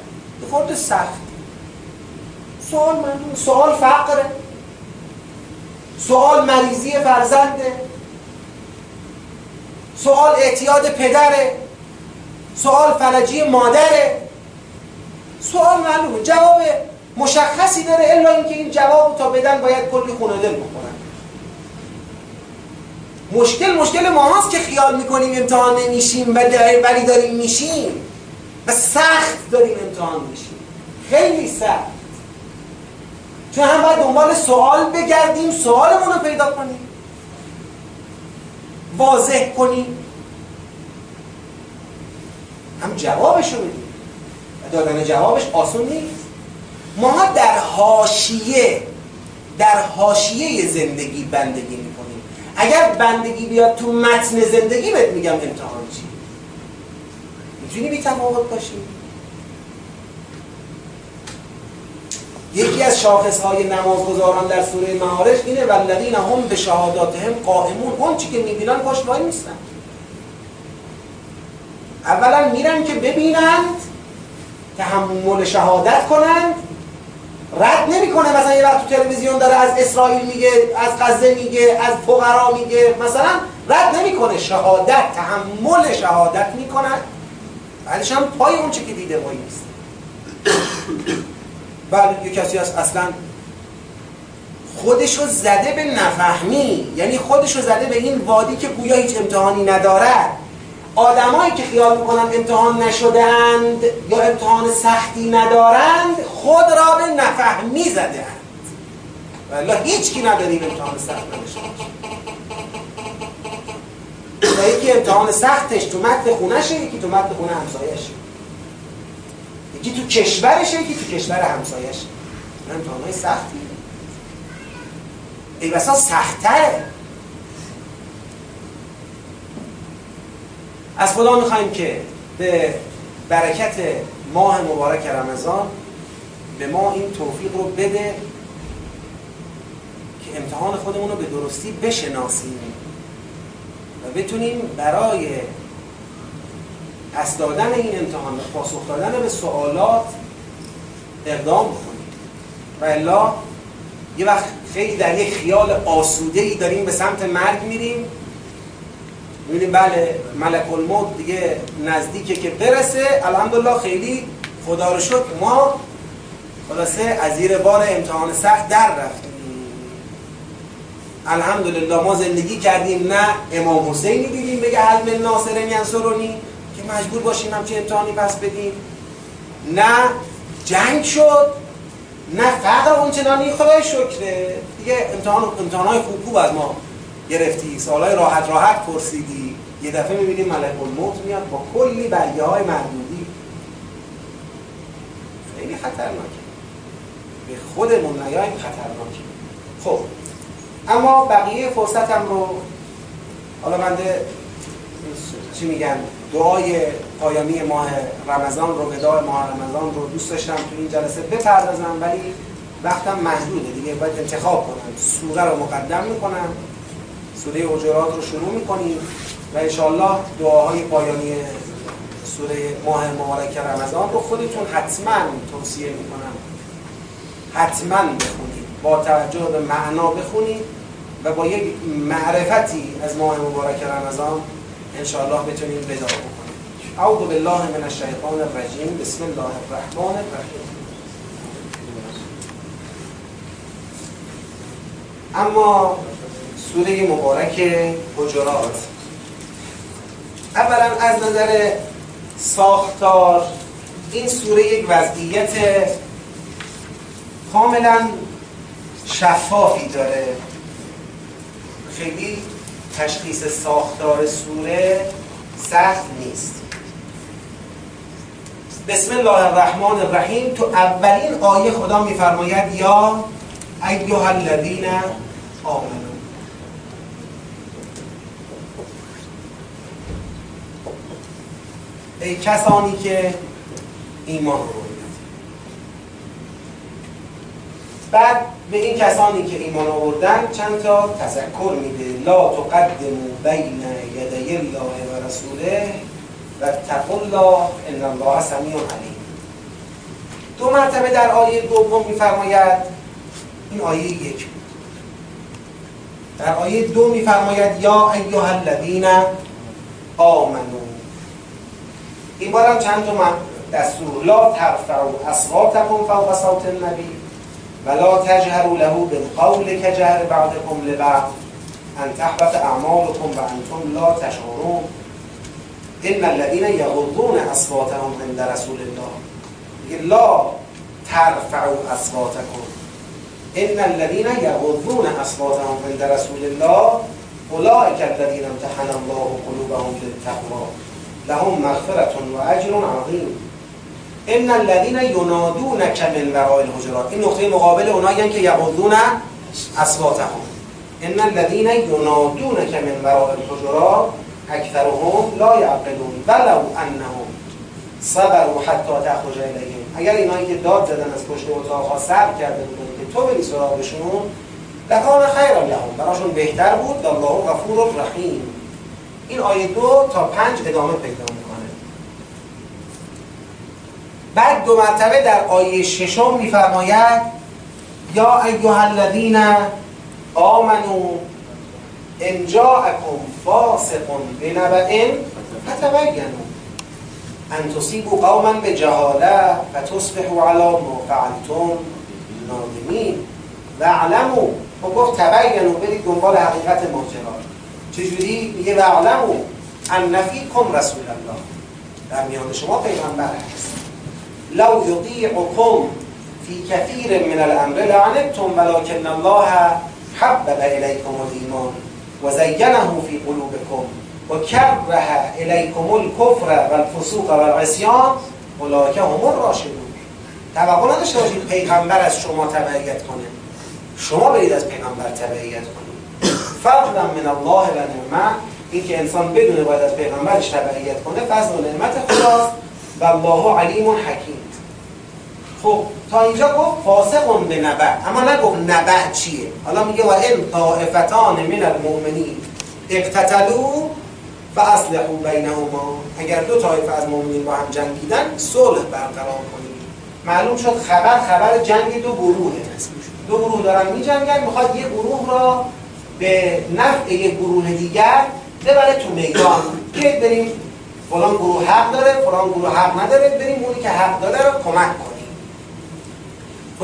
خورد سخت. سوال معلومه سوال فقره سوال مریضی فرزنده. سوال اعتیاد پدره. سوال فلجی مادره. سوال معلومه. جواب مشخصی داره الا اینکه این جواب تا بدن باید کلی خونه دل بکنن مشکل مشکل ما هست که خیال می‌کنیم امتحان نمیشیم ولی داریم میشیم. و سخت داریم امتحان میشیم. خیلی سخت. چون هم باید دنبال سوال بگردیم سوالمون رو پیدا کنیم. واضح کنیم. هم جوابش رو بدیم. دادن جوابش آسون نیست. ما در حاشیه در حاشیه زندگی بندگی می‌کنیم. اگر بندگی بیاد تو متن زندگی بهت میگم امتحان چی. می‌تونی بی تفاوت باشیم یکی از شاخص های نمازگزاران در سوره معارج اینه والذین هم به شهاداتهم قائمون. اون چی که می‌بینن پاش وای نیستن اولا میرن که ببینند تحمل شهادت کنند رد نمی‌کنه. مثلا یه وقت تو تلویزیون داره از اسرائیل میگه از غزه میگه از فقرا میگه. مثلا رد نمی‌کنه. شهادت تحمل شهادت می‌کنه بعدش هم پای اون چی که دیده وای نیست بله یه کسی هست اصلا خودشو زده به نفهمی یعنی خودشو زده به این وادی که گویا هیچ امتحانی ندارد. آدمایی که خیال می‌کنن امتحان نشدهاند یا امتحان سختی ندارند خود را به نفهمی زده اند. ولی هیچ کی نداریم امتحان سخت نداشته یکی امتحان سختش تو متن خونشه یکی تو متن خونه همسایشه یکی تو کشورشه یکی تو کشور همسایشه امتحان های سختی. ای بسا سختره از خدا می‌خوایم که به برکت ماه مبارک رمضان به ما این توفیق رو بده که امتحان خودمون رو به درستی بشناسیم و بتونیم برای پس دادن این امتحان و پاسخ دادن به سوالات اقدام بکنیم. و الا یه وقت خیلی در یک خیال آسوده ای داریم به سمت مرگ میریم. می‌بینیم بله ملک الموت دیگه نزدیکه که برسه. الحمدلله خیلی خدا رو شد ما خلاصه از زیر بار امتحان سخت در رفتیم. الحمدلله ما زندگی کردیم نه امام حسینی دیدیم بگه حل من ناصر ینصرونی که مجبور باشیم همچین امتحانی پس بدیم. نه جنگ شد نه فقر اونچنانی خدای شکره. دیگه امتحان امتحانای خوب خوب از ما گرفتی. سوالای راحت راحت پرسیدی. یه دفعه می‌بینیم ملک الموت میاد با کلی بلیه های مردودی. خیلی خطرناکه. به خودمون نیاییم خطرناکه. خب اما بقیه فرصتم رو حالا بنده چی میگن؟ دعای پایانی ماه رمضان رو ندای ماه رمضان رو دوست داشتم تو این جلسه بپردازم ولی وقتم محدوده دیگه. باید انتخاب کنم. سوره رو مقدم می‌کنم. سوره حجرات رو شروع می‌کنیم و انشالله دعاهای پایانی سوره ماه مبارک رمضان رو خودتون حتما توصیه می‌کنم. حتما بخونید. با توجه به معنا بخونید و با یک معرفتی از ماه مبارک رمضان انشاءالله بتونیم بدار بکنیم. اعوذ بالله من الشیطان الرجیم. بسم الله الرحمن الرحیم. اما سوره مبارک حجرات. اولا از نظر ساختار این سوره یک وضعیت کاملا شفافی داره. خیلی تشخیص ساختار سوره سخت نیست. بسم الله الرحمن الرحیم. تو اولین آیه خدا میفرماید یا ایها الذین آمنو. ای کسانی که ایمان رو بعد به این کسانی که ایمان آوردن چند تا تذکر میده. لا تقدمو بین یدی الله و رسوله و تقل الله ان الله سمیع علیم. دو مرتبه در آیه دوم میفرماید این آیه یک بود. در آیه دو میفرماید یا ایها الذین آمنو این بار هم چند تا دستور. لا ترفعوا اصواتکم فوق صوت النبی. ولا تجهروا له بالقول كجهر بعضكم لبعض ان تحبط اعمالكم وانتم لا تشعرون. ان الذين يغضون اصواتهم عند رسول الله لا ترفعوا اصواتكم ان الذين يغضون اصواتهم عند رسول الله اولئك الذين امتحن الله قلوبهم للتقوى لهم مغفرة واجر عظیم ان الذين ينادونك من وراء الحجرات. این نقطه مقابل اونایی که یغضون اصواتهم. ان الذين ينادونك من وراء الحجرات اکثرهم لا يعقلون ولو انهم صبروا حتی تخرج الیهم. اگر اینایی که داد زدن از پشت اتاقها صبر کرده بودن که تو بری سراغشون لکان خیر لهم. براشون بهتر بود. الله غفور رحیم. این آیه دو تا پنج ادامه پیدا بعد دو مرتبه در آیه ششم میفرماید یا ایها الذین آمنو ان جاءکم فاسق بنبأ فتبینوا ان تصیبوا قوما بجهاله فتصبحوا علی ما فعلتم نادمین. واعلموا. خب گفت تبینوا. برید دنبال حقیقت ماجرا چجوری؟ میگه واعلموا ان فیکم رسول الله. در میان شما پیغمبر هست. لو يطيعكم في كثير من الامر لعنتم ولكن الله حبب اليكم الايمان وزينه في قلوبكم وكره اليكم الكفر والفسوق والعصيان. اولئك هم الراشدون. توقع نداشته باشید پیغمبر از شما تبعیت کنه. شما برید از پیغمبر تبعیت کنید. فضلا من الله و نعمه. این که انسان بدونه باید از پیغمبرش تبعیت کنه فضل و نعمت خداست. و الله علیم حکیم. خب تا اینجا گفت فاسق به نبع اما نگفت نبع چیه؟ حالا میگه و این طائفتان من المؤمنین اقتتلو و اصلحو بینهما. اگر دو طایفه از مؤمنین با هم جنگیدن صلح برقرار کنید. معلوم شد خبر خبر جنگ دو گروهه. دو گروه دارن می جنگن می‌خواد یه گروه را به نفع یک گروه دیگر ببره تو میدان. که بریم فلان گروه حق داره فلان گروه حق نداره بریم اونی که حق داره رو کمک کنیم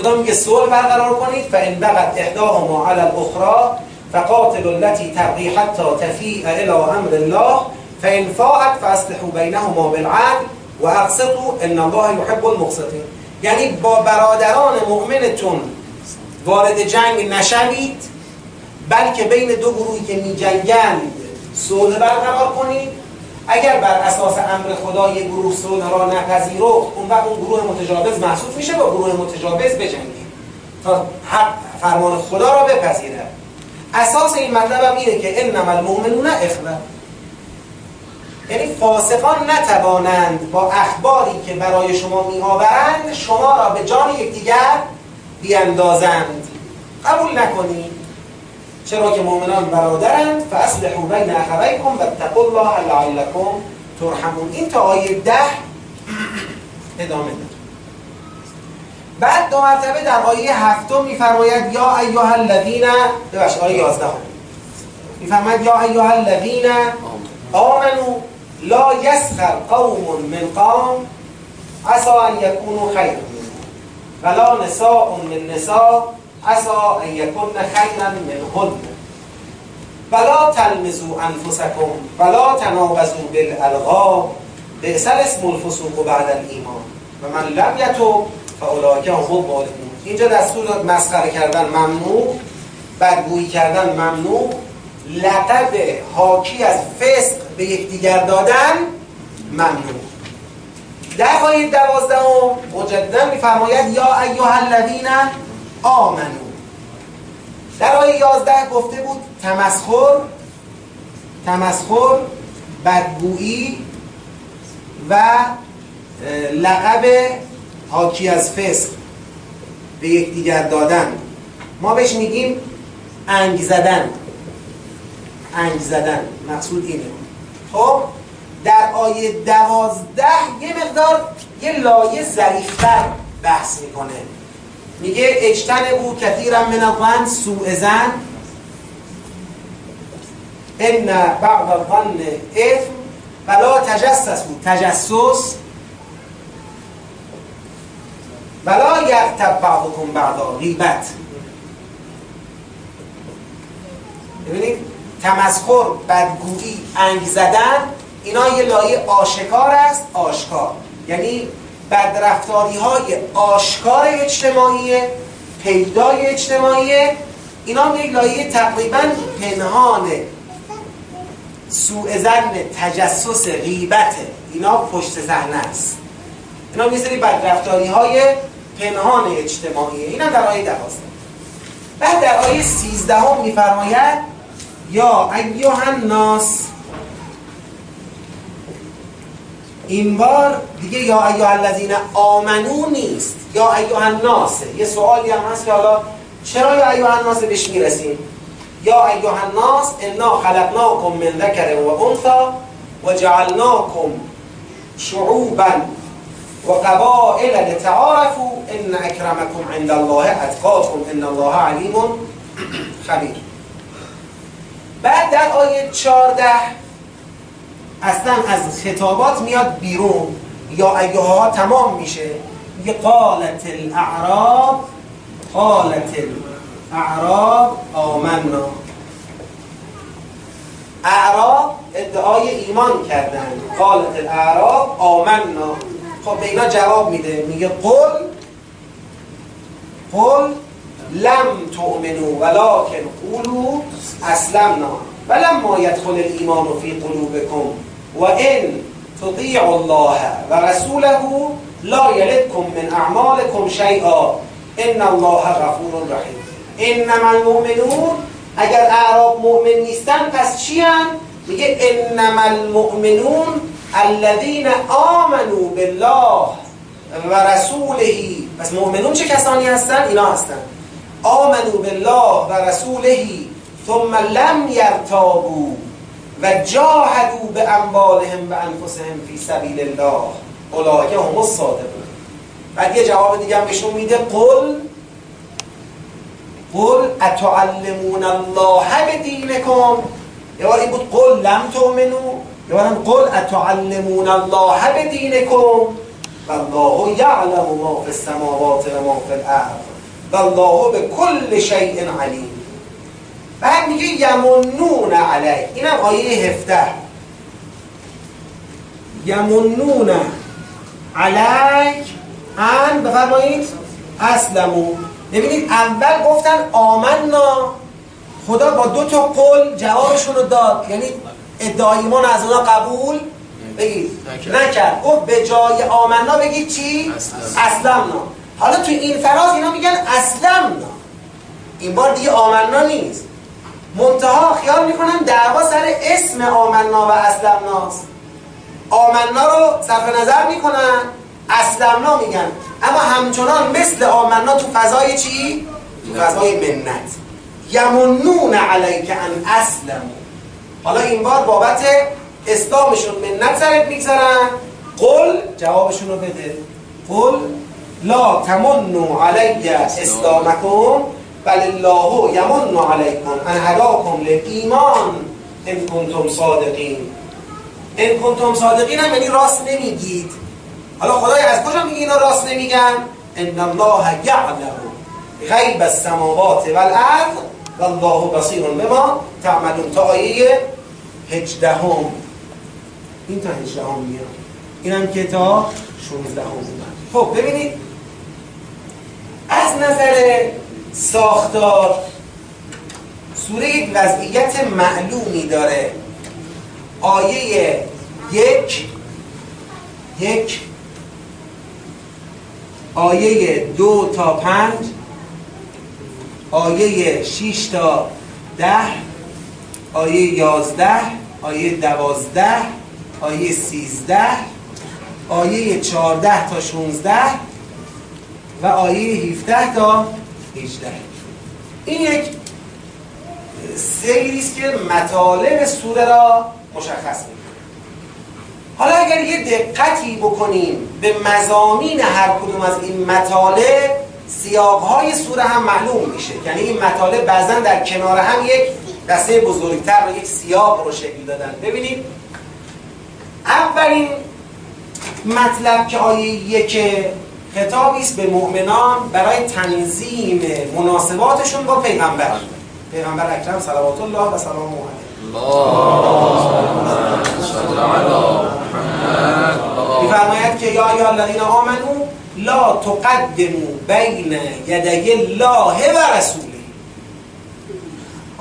خدا میگه صلح برقرار کنید فان بغت احداهما علی الاخرى فقاتل التي تبغي حتى تفیء الى امر الله فان فاعت فاصلحوا بینهما بالعدل و ان الله يحب المقسطین یعنی با برادران مؤمنتون وارد جنگ نشوید بلکه بین دو گروهی که می جنگند صلح برقرار کنید. اگر بر اساس امر خدا یک گروه صلح را نپذیرفت اون وقت اون گروه متجاوز محسوب میشه با گروه متجاوز بجنگید تا حق فرمان خدا را بپذیره. اساس این مطلب هم اینه که انما المؤمنون اخوه. یعنی فاسقان نتوانند با اخباری که برای شما میآورند شما را به جان یکدیگر بیاندازند. قبول نکنید. چرا که مؤمنان برادرند فاصلحوا بین اخویکم واتقوا الله لعلکم ترحمون. این تا آیه ده ادامه داره. بعد دو مرتبه در آیه هفتم میفرماید یا ایها الذین ببخش آیه 11 میفرماید یا ایها الذین آمنو لا یسخر قوم من قوم عسا ان یکونوا خیر ولا نساء من نساء عسا ان یکن خیرا منهن. ولا تلمزوا انفسکم ولا تنابزوا بالالقاب بئس الاسم الفسوق بعد الایمان و من لم یتوب فاولئک هم الظالمون. اینجا دستور مسخره کردن ممنوع بدگویی کردن ممنوع. لقب حاکی از فسق به یکدیگر دادن ممنوع. در آیه دوازدهم مجددا میفرماید یا ایها الذین آمنو. در آیه یازده گفته بود تمسخر تمسخر بدگویی و لقب حاکی از فسق به یکدیگر دادن. ما بهش میگیم انگ زدن. انگ زدن. مقصود اینه. خب در آیه دوازده یه مقدار یه لایه ظریفتر بحث می‌کنه. میگه اجتنبو کثیرا من الظن سوء زن ان بعض الظن اثم ولا تجسسوا تجسس. ولا یغتب بعضکم بعضا غیبت. ببینید تمسخر بدگویی انگ زدن اینا یه لایه آشکار است آشکار. یعنی بدرفتاری های آشکار اجتماعی پیدای اجتماعی اینا یک لایه تقریبا پنهان سوء زن تجسس غیبت. اینا پشت صحنه است. اینا یه سری بدرفتاری های پنهان اجتماعی. اینا در آیه دوازده. بعد در آیه سیزدهم میفرماید یا ایها الناس این بار دیگه یا ایها الذین آمنو نیست یا ایها الناس. یه سوالی هم هست که حالا چرا یا ایها الناس بهش می‌رسیم؟ یا ایها الناس انا خلقناکم من ذکر و انثى و جعلناکم شعوبا و قبائل لتعارفوا ان اکرمکم عند الله اتقاکم ان الله علیم خبیر. بعد در آیه 14 اصلا از خطابات میاد بیرون یا ایه ها تمام میشه؟ میگه قالت الاعراب قالت الاعراب آمنا. اعراب ادعای ایمان کردن. قالت الاعراب آمنا. خب به اینا جواب میده. میگه قل قل لم تؤمنوا ولكن قولوا اسلمنا. ولما يدخل الايمان في قلوبكم وان تطيعوا الله ورسوله لا يلدكم من اعمالكم شيئا ان الله غفور رحیم انما المؤمنون اگر اعراب مؤمن نیستن پس چی؟ میگه انما المؤمنون الذين آمنوا بالله و رسوله پس مؤمنون چه کسانی هستن؟ اینا هستن آمنوا بالله و رسوله ثم لم يرتابوا و جاهدوا به اموالهم و انفسهم فی سبیل الله. اولئک هم الصادقون. بعد یه جواب دیگه هم بهشون میده. قل قل اتعلمون الله بدینکم؟ یه بار این بود قل لم تؤمنوا. یه بار قل اتعلمون الله بدینکم؟ والله یعلم ما فی السماوات و ما فی الارض. والله به کل شیء علیم. بعد میگه یمنون علی اینم آیه هفته یمنون علیک. ان بفرمایید. اسلمو. ببینید اول گفتن آمنا. خدا با دو تا قول جوابشون رو داد. یعنی ادعای ایمان از اونا قبول؟ بگید. نکرد. گفت به جای آمنا بگید چی؟ اسلمنا. حالا تو این فراز اینا میگن اسلمنا. این بار دیگه آمنا نیست. منتها خیال می‌کنن دعوا سر اسم آمنا و اسلمناست. آمنا رو صرف نظر می‌کنن اسلمنا میگن. اما همچنان مثل آمنا تو فضای چی؟ تو فضای منت. یمنون علیک ان اسلمو حالا این بار بابت اسلامشون منت سرت می‌گذارن. قل جوابشون رو بده. قل لا تمنو علی اسلامکم. بل الله یمن علیکم ان هداکم للایمان ان کنتم صادقین. ان کنتم صادقین هم یعنی راست نمیگید. حالا خدای از کجا میگه اینا راست نمیگن؟ ان الله یعلم غیب السماوات والارض والله بصیر بما تعملون. تا آیه هجدهم. این تا هجدهم میاد اینم که تا 16 خب ببینید از نظر ساختار. سوره یک وضعیت معلومی داره. آیه یک یک. آیه دو تا پنج. آیه شیش تا ده. آیه یازده آیه دوازده آیه سیزده آیه چارده تا شونزده و آیه هیفته تا هیچده این یک سیری است که مطالب سوره را مشخص می‌کنه. حالا اگر یه دقتی بکنیم به مزامین هر کدوم از این مطالب سیاقهای سوره هم معلوم میشه. یعنی این مطالب بعضا در کنار هم یک دسته بزرگتر و یک سیاق رو شکل دادن. ببینید اولین مطلب که آیه یک خطابی است به مؤمنان برای تنظیم مناسباتشون با پیغمبر. پیغمبر اکرم صلوات الله و سلام علیه. میفرماید که یا ایها الذین آمنو لا تقدمو بین یدی الله و رسوله.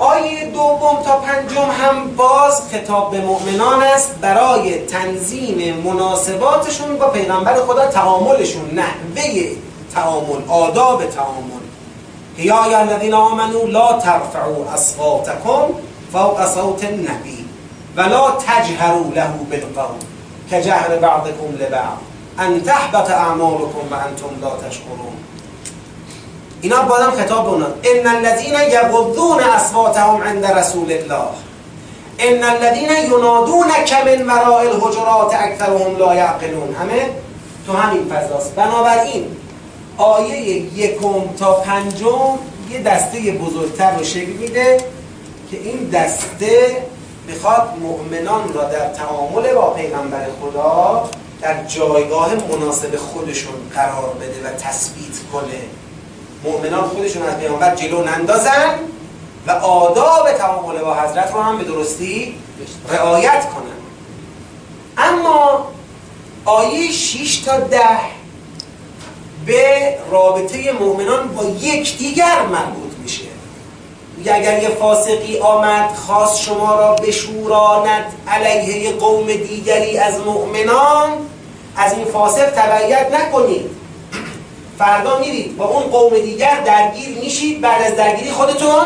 آیه دوم تا پنجم هم باز خطاب به مؤمنان است برای تنظیم مناسباتشون با پیغمبر خدا تعاملشون نحوه تعامل آداب تعامل. یا یا الذین آمنو لا ترفعوا اصواتکم فوق صوت النبی ولا تجهروا له بالقول كجهر بعضكم لبعض. ان تحبط اعمالكم وانتم لا تشکرون اینا بادم خطاب به اونا. ان الذين يغضون اصواتهم عند رسول الله. ان الذين ينادونك من وراء الحجرات اکثرهم لا يعقلون همه تو همین فضاست. بنابراین آیه یکم تا پنجم یه دسته بزرگتر رو شکل میده که این دسته می‌خواد مؤمنان را در تعامل با پیغمبر خدا در جایگاه مناسب خودشون قرار بده و تثبیت کنه. مؤمنان خودشون از پیامبر جلو نندازن و آداب تعامل با حضرت رو هم به درستی رعایت کنن. اما آیه 6 تا ده به رابطه مؤمنان با یکدیگر مربوط میشه. اگر یه فاسقی آمد خواست شما را بشوراند علیه قوم دیگری از مؤمنان از این فاسق تبعیت نکنید. فردا میرید با اون قوم دیگر درگیر میشید بعد از درگیری خودتون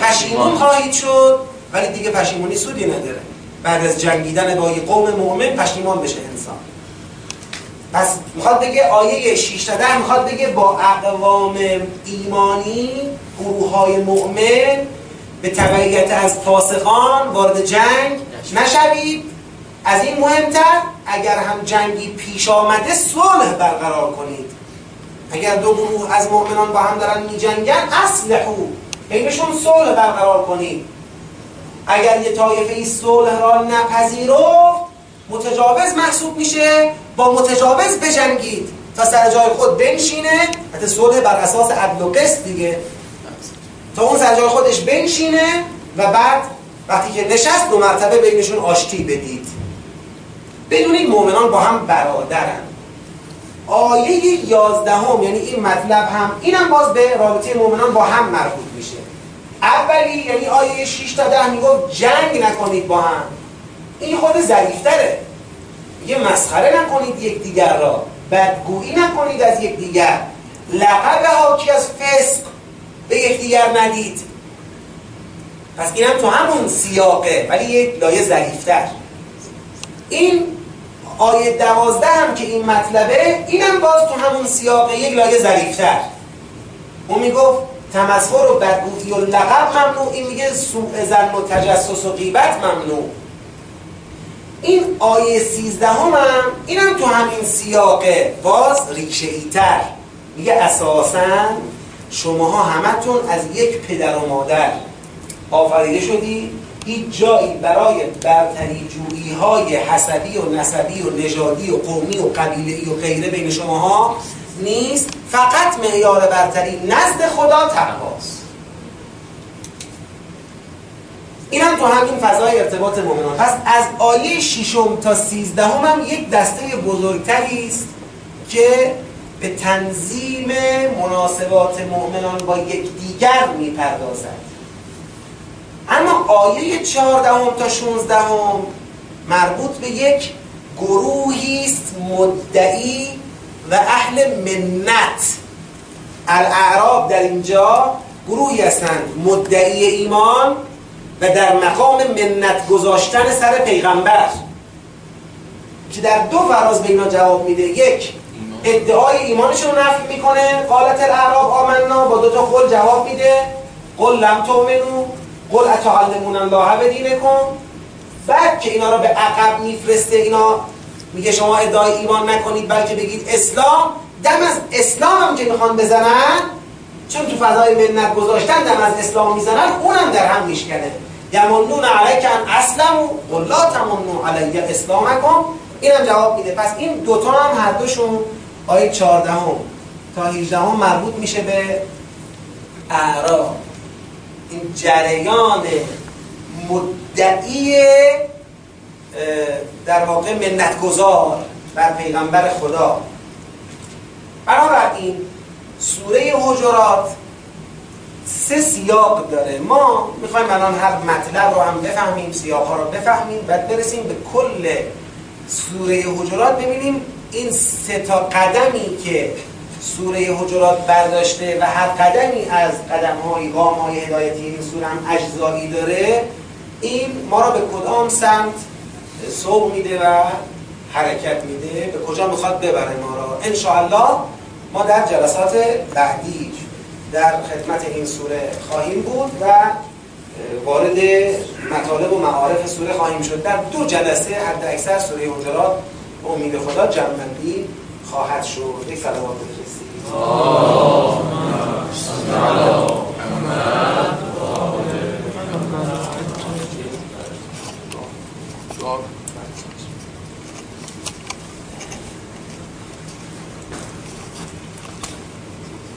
پشیمون خواهید شد. ولی دیگه پشیمونی سودی نداره. بعد از جنگیدن با یه قوم مؤمن پشیمان بشه انسان. پس می‌خواد بگه آیه 6 تا 10 می‌خواد بگه با اقوام ایمانی گروه های مؤمن به تبعیت از فاسقان وارد جنگ نشوید. از این مهمتر اگر هم جنگی پیش آمده صلح برقرار کنید. اگر دو گروه از مؤمنان با هم دارن میجنگن اصلحو. بینشون صلح برقرار کنید اگر یه طایفه ای صلح را نپذیرفت متجاوز محسوب میشه با متجاوز بجنگید. تا سر جای خود بنشینه. حتی صلح بر اساس عدل و قسط دیگه. تا اون سر جای خودش بنشینه و و بعد وقتی که نشست دو مرتبه بینشون آشتی بدید. بدونید مؤمنان با هم برادرن. آیه یازدهم یعنی این مطلب هم اینم باز به رابطه مؤمنان با هم مربوط میشه. اولی یعنی آیه 6 تا 10 می‌گفت جنگ نکنید با هم. این خود ظریفتره یه مسخره نکنید یک دیگر را. بدگویی نکنید از یک دیگر لقب حاکی از فسق به یکدیگر ندید. پس اینم تو همون سیاقه ولی یک لایه ظریفتر این آیه دوازده هم که این مطلبه اینم باز تو همون سیاقه یک لایه ظریفتر اون می‌گفت تمسخر و بدگویی و لقب ممنوع. این میگه سوء زن و تجسس و غیبت ممنوع. این آیه سیزده هم, هم اینم تو همین سیاقه باز ریشه ایتر میگه اساسا شماها همتون از یک پدر و مادر. آفریده شدی هیچ جایی برای برتری جویی های حسبی و نسبی و نژادی و قومی و قبیله و غیره بین شماها نیست. فقط معیار برتری نزد خدا تقواست. این هم تو همین فضای ارتباط مؤمنان. پس از آیه ششم تا سیزدهم هم یک دسته بزرگتری است که به تنظیم مناسبات مؤمنان با یکدیگر می‌پردازد. اما آیه چهاردهم تا شونزدهم مربوط به یک گروهی است مدعی و اهل منت. الاعراب در اینجا گروهی هستند مدعی ایمان و در مقام منت گذاشتن سر پیغمبر. که در دو فراز به اینا جواب میده. یک ادعای ایمانشون رو نفی می‌کنه. قالت الاعراب آمنا با دو تا قول جواب میده. قل لم تؤمنو قل اتعلمون الله بدینکم بعد که اینا رو به عقب میفرسته اینا میگه شما ادعای ایمان نکنید بلکه بگید اسلام. دم از اسلام هم که می‌خوان بزنن چون تو فضای منت گذاشتن دم از اسلام می‌زنن اونم در هم میشکنه. یمنون علیک ان اسلم و لا تمنون علی اینم جواب میده. پس این دوتا هم هر دوشون آیه 14 هم تا 18 هم مربوط میشه به اعراب. این جریان مدعی در واقع منتگذار بر پیغمبر خدا. بنابراین سوره حجرات سه سیاق داره. ما می‌خوایم الان هر مطلب رو هم بفهمیم سیاق ها رو بفهمیم بعد برسیم به کل سوره حجرات. ببینیم این سه تا قدمی که سوره حجرات برداشته و هر قدمی از قدم های گام های هدایتی این سوره هم اجزایی داره این ما را به کدام سمت سوق میده و حرکت میده؟ به کجا می‌خواد ببره ما را؟ انشاءالله ما در جلسات بعدی در خدمت این سوره خواهیم بود و وارد مطالب و معارف سوره خواهیم شد. در دو جلسه حد اکثر سوره حجرات امید خدا جمعندی خواهد شد. یک سلامات بفرستید.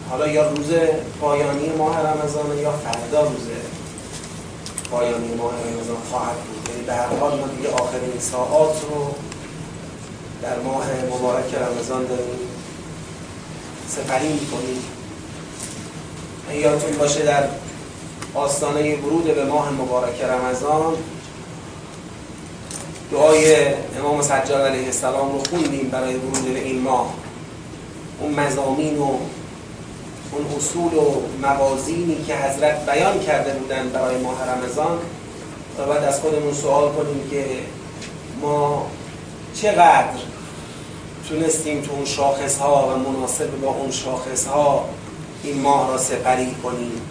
حالا یا روز پایانی ماه رمضان یا فردا روز پایانی ماه رمضان خواهد بود. یعنی به هر حال ما دیگه آخرین ساعات رو در ماه مبارک رمضان داریم. سپری می‌کنیم. یادتون باشه در آستانه ورود به ماه مبارک رمضان دعای امام سجاد علیه السلام رو خوندیم برای ورود به این ماه. اون مزامین و اون اصول و موازینی که حضرت بیان کرده بودن برای ماه رمضان. و بعد از خودمون سوال کنیم که ما چقدر تونستیم تو اون شاخص ها و مناسب با اون شاخص ها این ماه را سپری کنیم.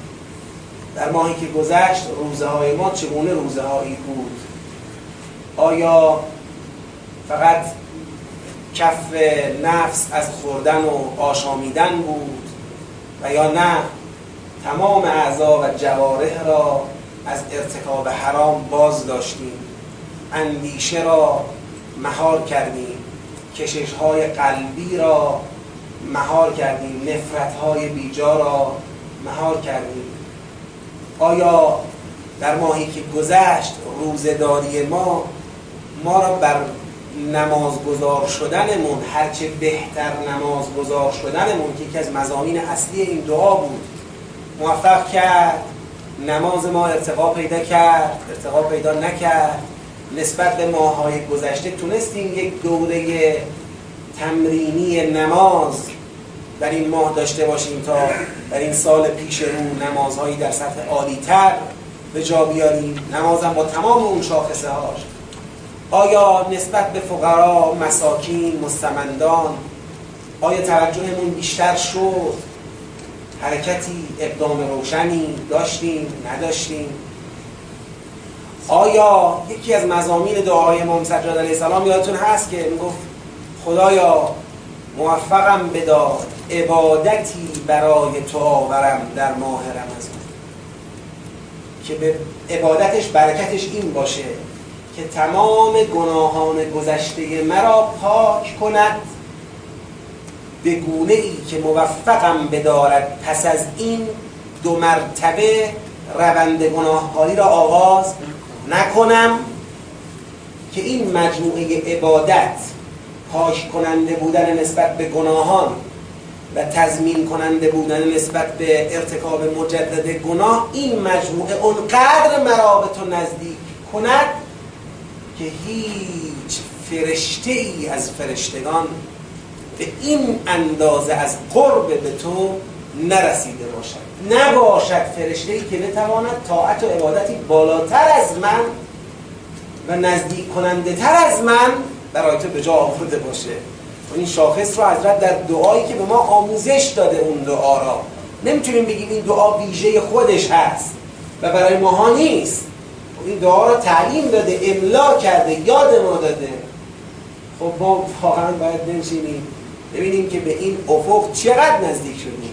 در ماهی که گذشت روزه های ما چگونه روزه هایی بود؟ آیا فقط کف نفس از خوردن و آشامیدن بود و یا نه تمام اعضا و جوارح را از ارتکاب حرام باز داشتیم اندیشه را مهار کردیم؟ کشش های قلبی را مهار کردیم نفرت های بیجا را مهار کردیم. آیا در ماهی که گذشت روزداری ما ما را بر نماز گذار شدنمون هرچه بهتر نماز گذار شدنمون که یکی از مزامین اصلی این دعا بود موفق کرد نماز ما ارتقا پیدا کرد ارتقا پیدا نکرد؟ نسبت به ماهای گذشته تونستیم یک دوره تمرینی نماز در این ماه داشته باشیم تا در این سال پیش رو نمازهایی در سطح عالی تر به جا بیاریم. نمازم با تمام اون شاخصه هاش آیا نسبت به فقرا، مساکین، مستمندان آیا توجهمون بیشتر شد؟ حرکتی اقدام روشنی داشتیم نداشتیم؟ آیا یکی از مزامین دعای امام سجاد علیه السلام یادتون هست که می‌گفت خدایا موفقم بدار عبادتی برای تو آورم در ماه رمضان. که به عبادتش برکتش این باشه که تمام گناهان گذشته مرا پاک کند. به گونه ای که موفقم بدارد پس از این دو مرتبه روند گناهکاری را آغاز نکنم که این مجموعه عبادت پاک کننده بودن نسبت به گناهان و تضمین کننده بودن نسبت به ارتکاب مجدد گناه این مجموعه اونقدر مرا به تو نزدیک کند که هیچ فرشته ای از فرشتگان به این اندازه از قرب به تو نرسیده باشد. نباشد فرشته ای که بتواند طاعت و عبادتی بالاتر از من و نزدیک کننده تر از من برای تو به جا آورده باشه. و این شاخص رو حضرت در دعایی که به ما آموزش داده اون دعا را. نمی‌تونیم بگیم این دعا ویژه خودش هست و برای ماها نیست. این دعا رو تعلیم داده املا کرده یاد ما داده. خب ما واقعا باید نشینیم ببینیم که به این افق چقدر نزدیک شدیم.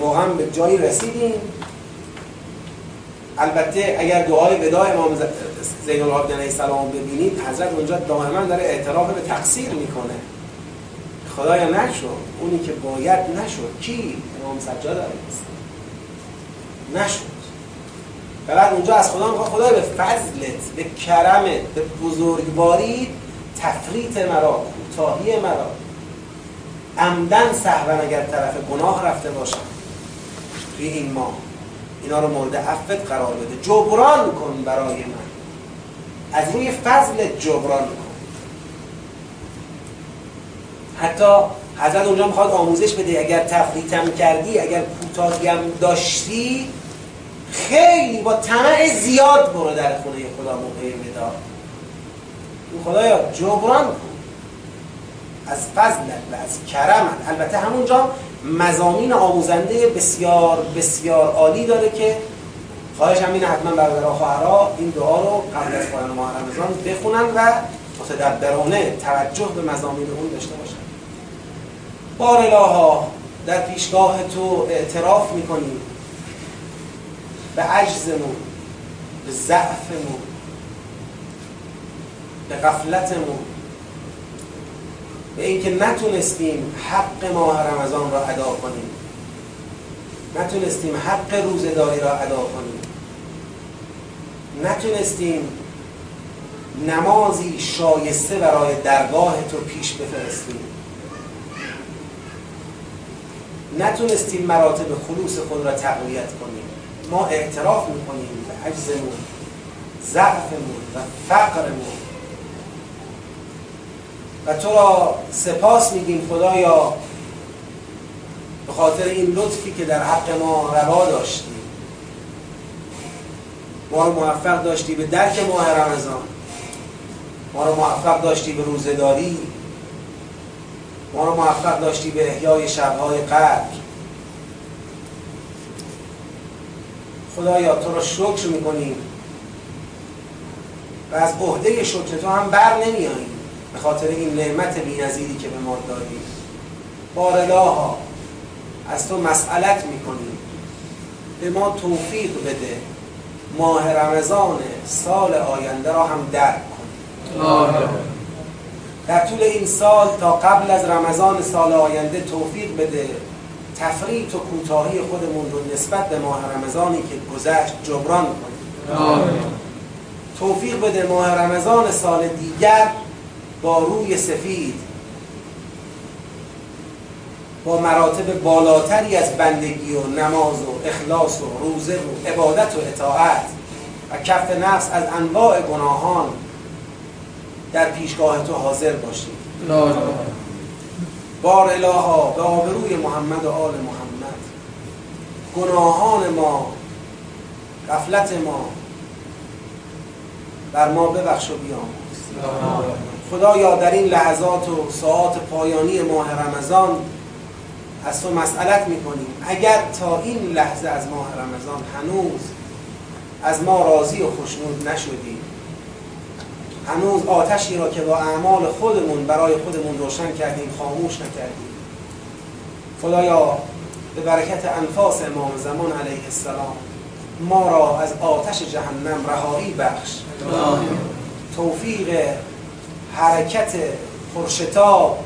واقعا به جایی رسیدیم. البته اگر دعای وداع امام زین العابدین علیه السلام ببینید حضرت اونجا دائما داره اعتراف به تقصیر می‌کنه. خدایا نشد اونی که باید نشد کی؟ امام سجاد علیه نشد فقط اونجا از خدا می‌خواد خدا به فضلت به کرمت به بزرگواری تفریط مرا کوتاهی مرا. عمدن سهون اگر طرف گناه رفته باشم. توی این ماه. اینا رو مورد عفت قرار بده. جبران کن برای من. از روی فضل جبران کن. حتی حضرت اونجا می‌خواد آموزش بده اگر تفریطم کردی اگر کوتاهیم داشتی خیلی با طمع زیاد برو در خونه خدا موقع ودا خدایا جبران کن. از فضلت و از کرمت. البته همونجا مزامین آموزنده بسیار بسیار عالی داره که خواهش هم اینه حتما برادر خواهرها این دعا رو قبل از پایان ماه رمضان بخونن و متدبرانه توجه به مزامین اون داشته باشن. بار الها در پیشگاه تو اعتراف می‌کنیم به عجزمون به ضعفمون به غفلتمون به اینکه نتونستیم حق ماه رمضان را ادا کنیم. نتونستیم حق روزداری را ادا کنیم. نتونستیم نمازی شایسته برای درگاه تو پیش بفرستیم. نتونستیم مراتب خلوص خود را تقویت کنیم. ما اعتراف می‌کنیم به عجزمون ضعفمون و فقرمون. و تو را سپاس میگیم خدایا به خاطر این لطفی که در حق ما روا داشتی. ما رو موفق داشتی به درک ماه رمضان. ما رو موفق داشتی به روزداری ما رو موفق داشتی به احیای شبهای قدر خدایا تو را شکر می‌کنیم. و از عهده شکر تو هم بر نمیاییم به خاطر این نعمت بی‌نظیری که به ما دادی. بارلاها از تو مسئلت می‌کنیم. به ما توفیق بده. ماه رمضان سال آینده را هم درک کن در طول این سال تا قبل از رمضان سال آینده توفیق بده. تفریط و کوتاهی خودمون رو نسبت به ماه رمضانی که گذشت جبران کنیم. توفیق بده ماه رمضان سال دیگر با روی سفید با مراتب بالاتری از بندگی و نماز و اخلاص و روزه و عبادت و اطاعت و کف نفس از انواع گناهان در پیشگاه تو حاضر باشید بار الها به آبروی محمد و آل محمد. گناهان ما غفلت ما بر ما ببخش و بیامرز خدایا در این لحظات و ساعات پایانی ماه رمضان از تو مسئلت می‌کنیم. اگر تا این لحظه از ماه رمضان هنوز از ما راضی و خوشنود نشدیم هنوز آتشی را که با اعمال خودمون برای خودمون روشن کردیم خاموش نکردیم. خدایا به برکت انفاس امام زمان علیه السلام ما را از آتش جهنم رهایی بخش. توفیق حرکت پرشتاب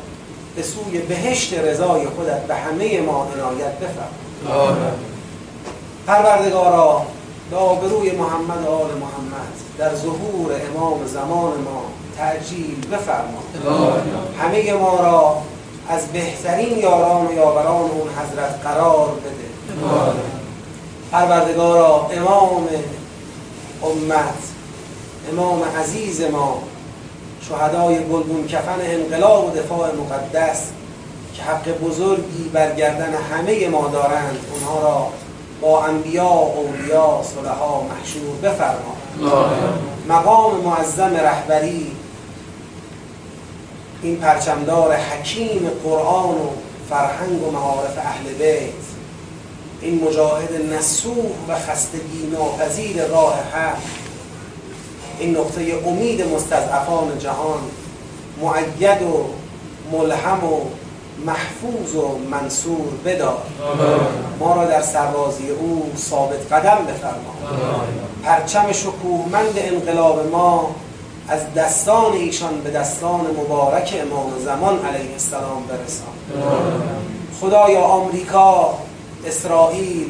به سوی بهشت رضای خودت به همه ما عنایت بفرما. پروردگارا به آبروی محمد و آل محمد در ظهور امام زمان ما تعجیل بفرما. همه ما را از بهترین یاران و یاوران اون حضرت قرار بده. پروردگارا امام امت امام عزیز ما شهدای گلگون کفن انقلاب و دفاع مقدس که حق بزرگی بر گردن همه ما دارند اونها را با انبیا اولیا صلحا محشور بفرما مقام معظم رهبری این پرچمدار حکیم قرآن و فرهنگ و معارف اهل بیت این مجاهد نسوح و خستگی ناپذیر راه حق این نقطه امید مستضعفان جهان معید و ملهم و محفوظ و منصور بدار. ما را در سربازی او ثابت قدم بفرما. پرچم شکوهمند انقلاب ما از دستان ایشان به دستان مبارک امام زمان علیه السلام برسان. خدایا آمریکا اسرائیل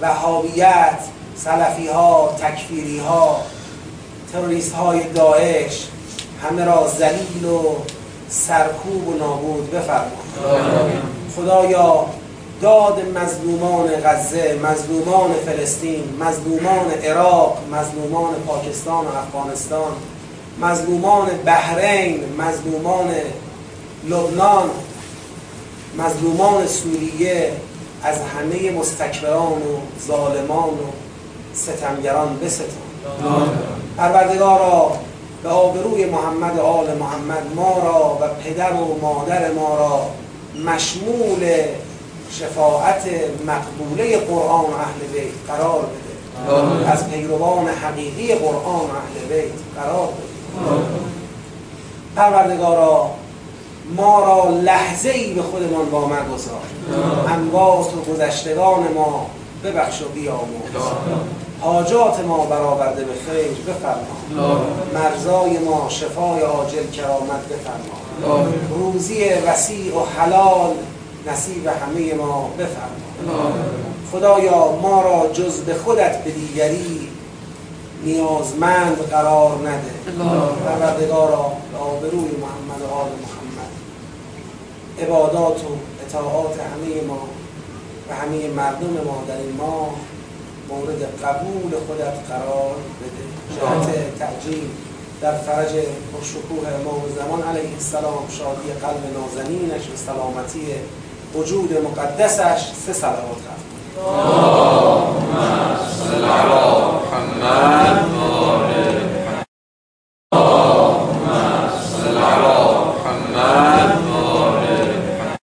وهابیت سلفی ها تکفیری ها تروریست های داعش همه را زلیل و سرکوب و نابود بفرما خدایا داد مظلومان غزه مظلومان فلسطین مظلومان عراق مظلومان پاکستان و افغانستان مظلومان بحرین مظلومان لبنان مظلومان سوریه از همه مستکبران و ظالمان و ستمگران بستان. پروردگارا به آبروی محمد و آل محمد ما را و پدر و مادر ما را مشمول شفاعت مقبوله قرآن و اهل بیت قرار بده. از پیروان حقیقی قرآن و اهل بیت قرار بده. پروردگارا ما را لحظه ای به خودمان با گذار. انواس و گذشتگان ما ببخش و بیاموز حاجات ما برآورده به خیر بفرما. مرزای ما شفای عاجل کرامت بفرما. روزی وسیع و حلال نصیب همه ما بفرما. خدایا ما را جز به خودت به دیگری نیازمند قرار نده. پروردگارا به آبروی محمد و آل محمد. عبادات و اطاعات همه ما و همه مردم ما در این ماه مورد قبول خودت قرار بده. جهت تعجیل در فرج شکوه امام زمان علیه السلام شادی قلب نازنینش و سلامتی وجود مقدسش سه سلامات هست. اللهم صل علی محمد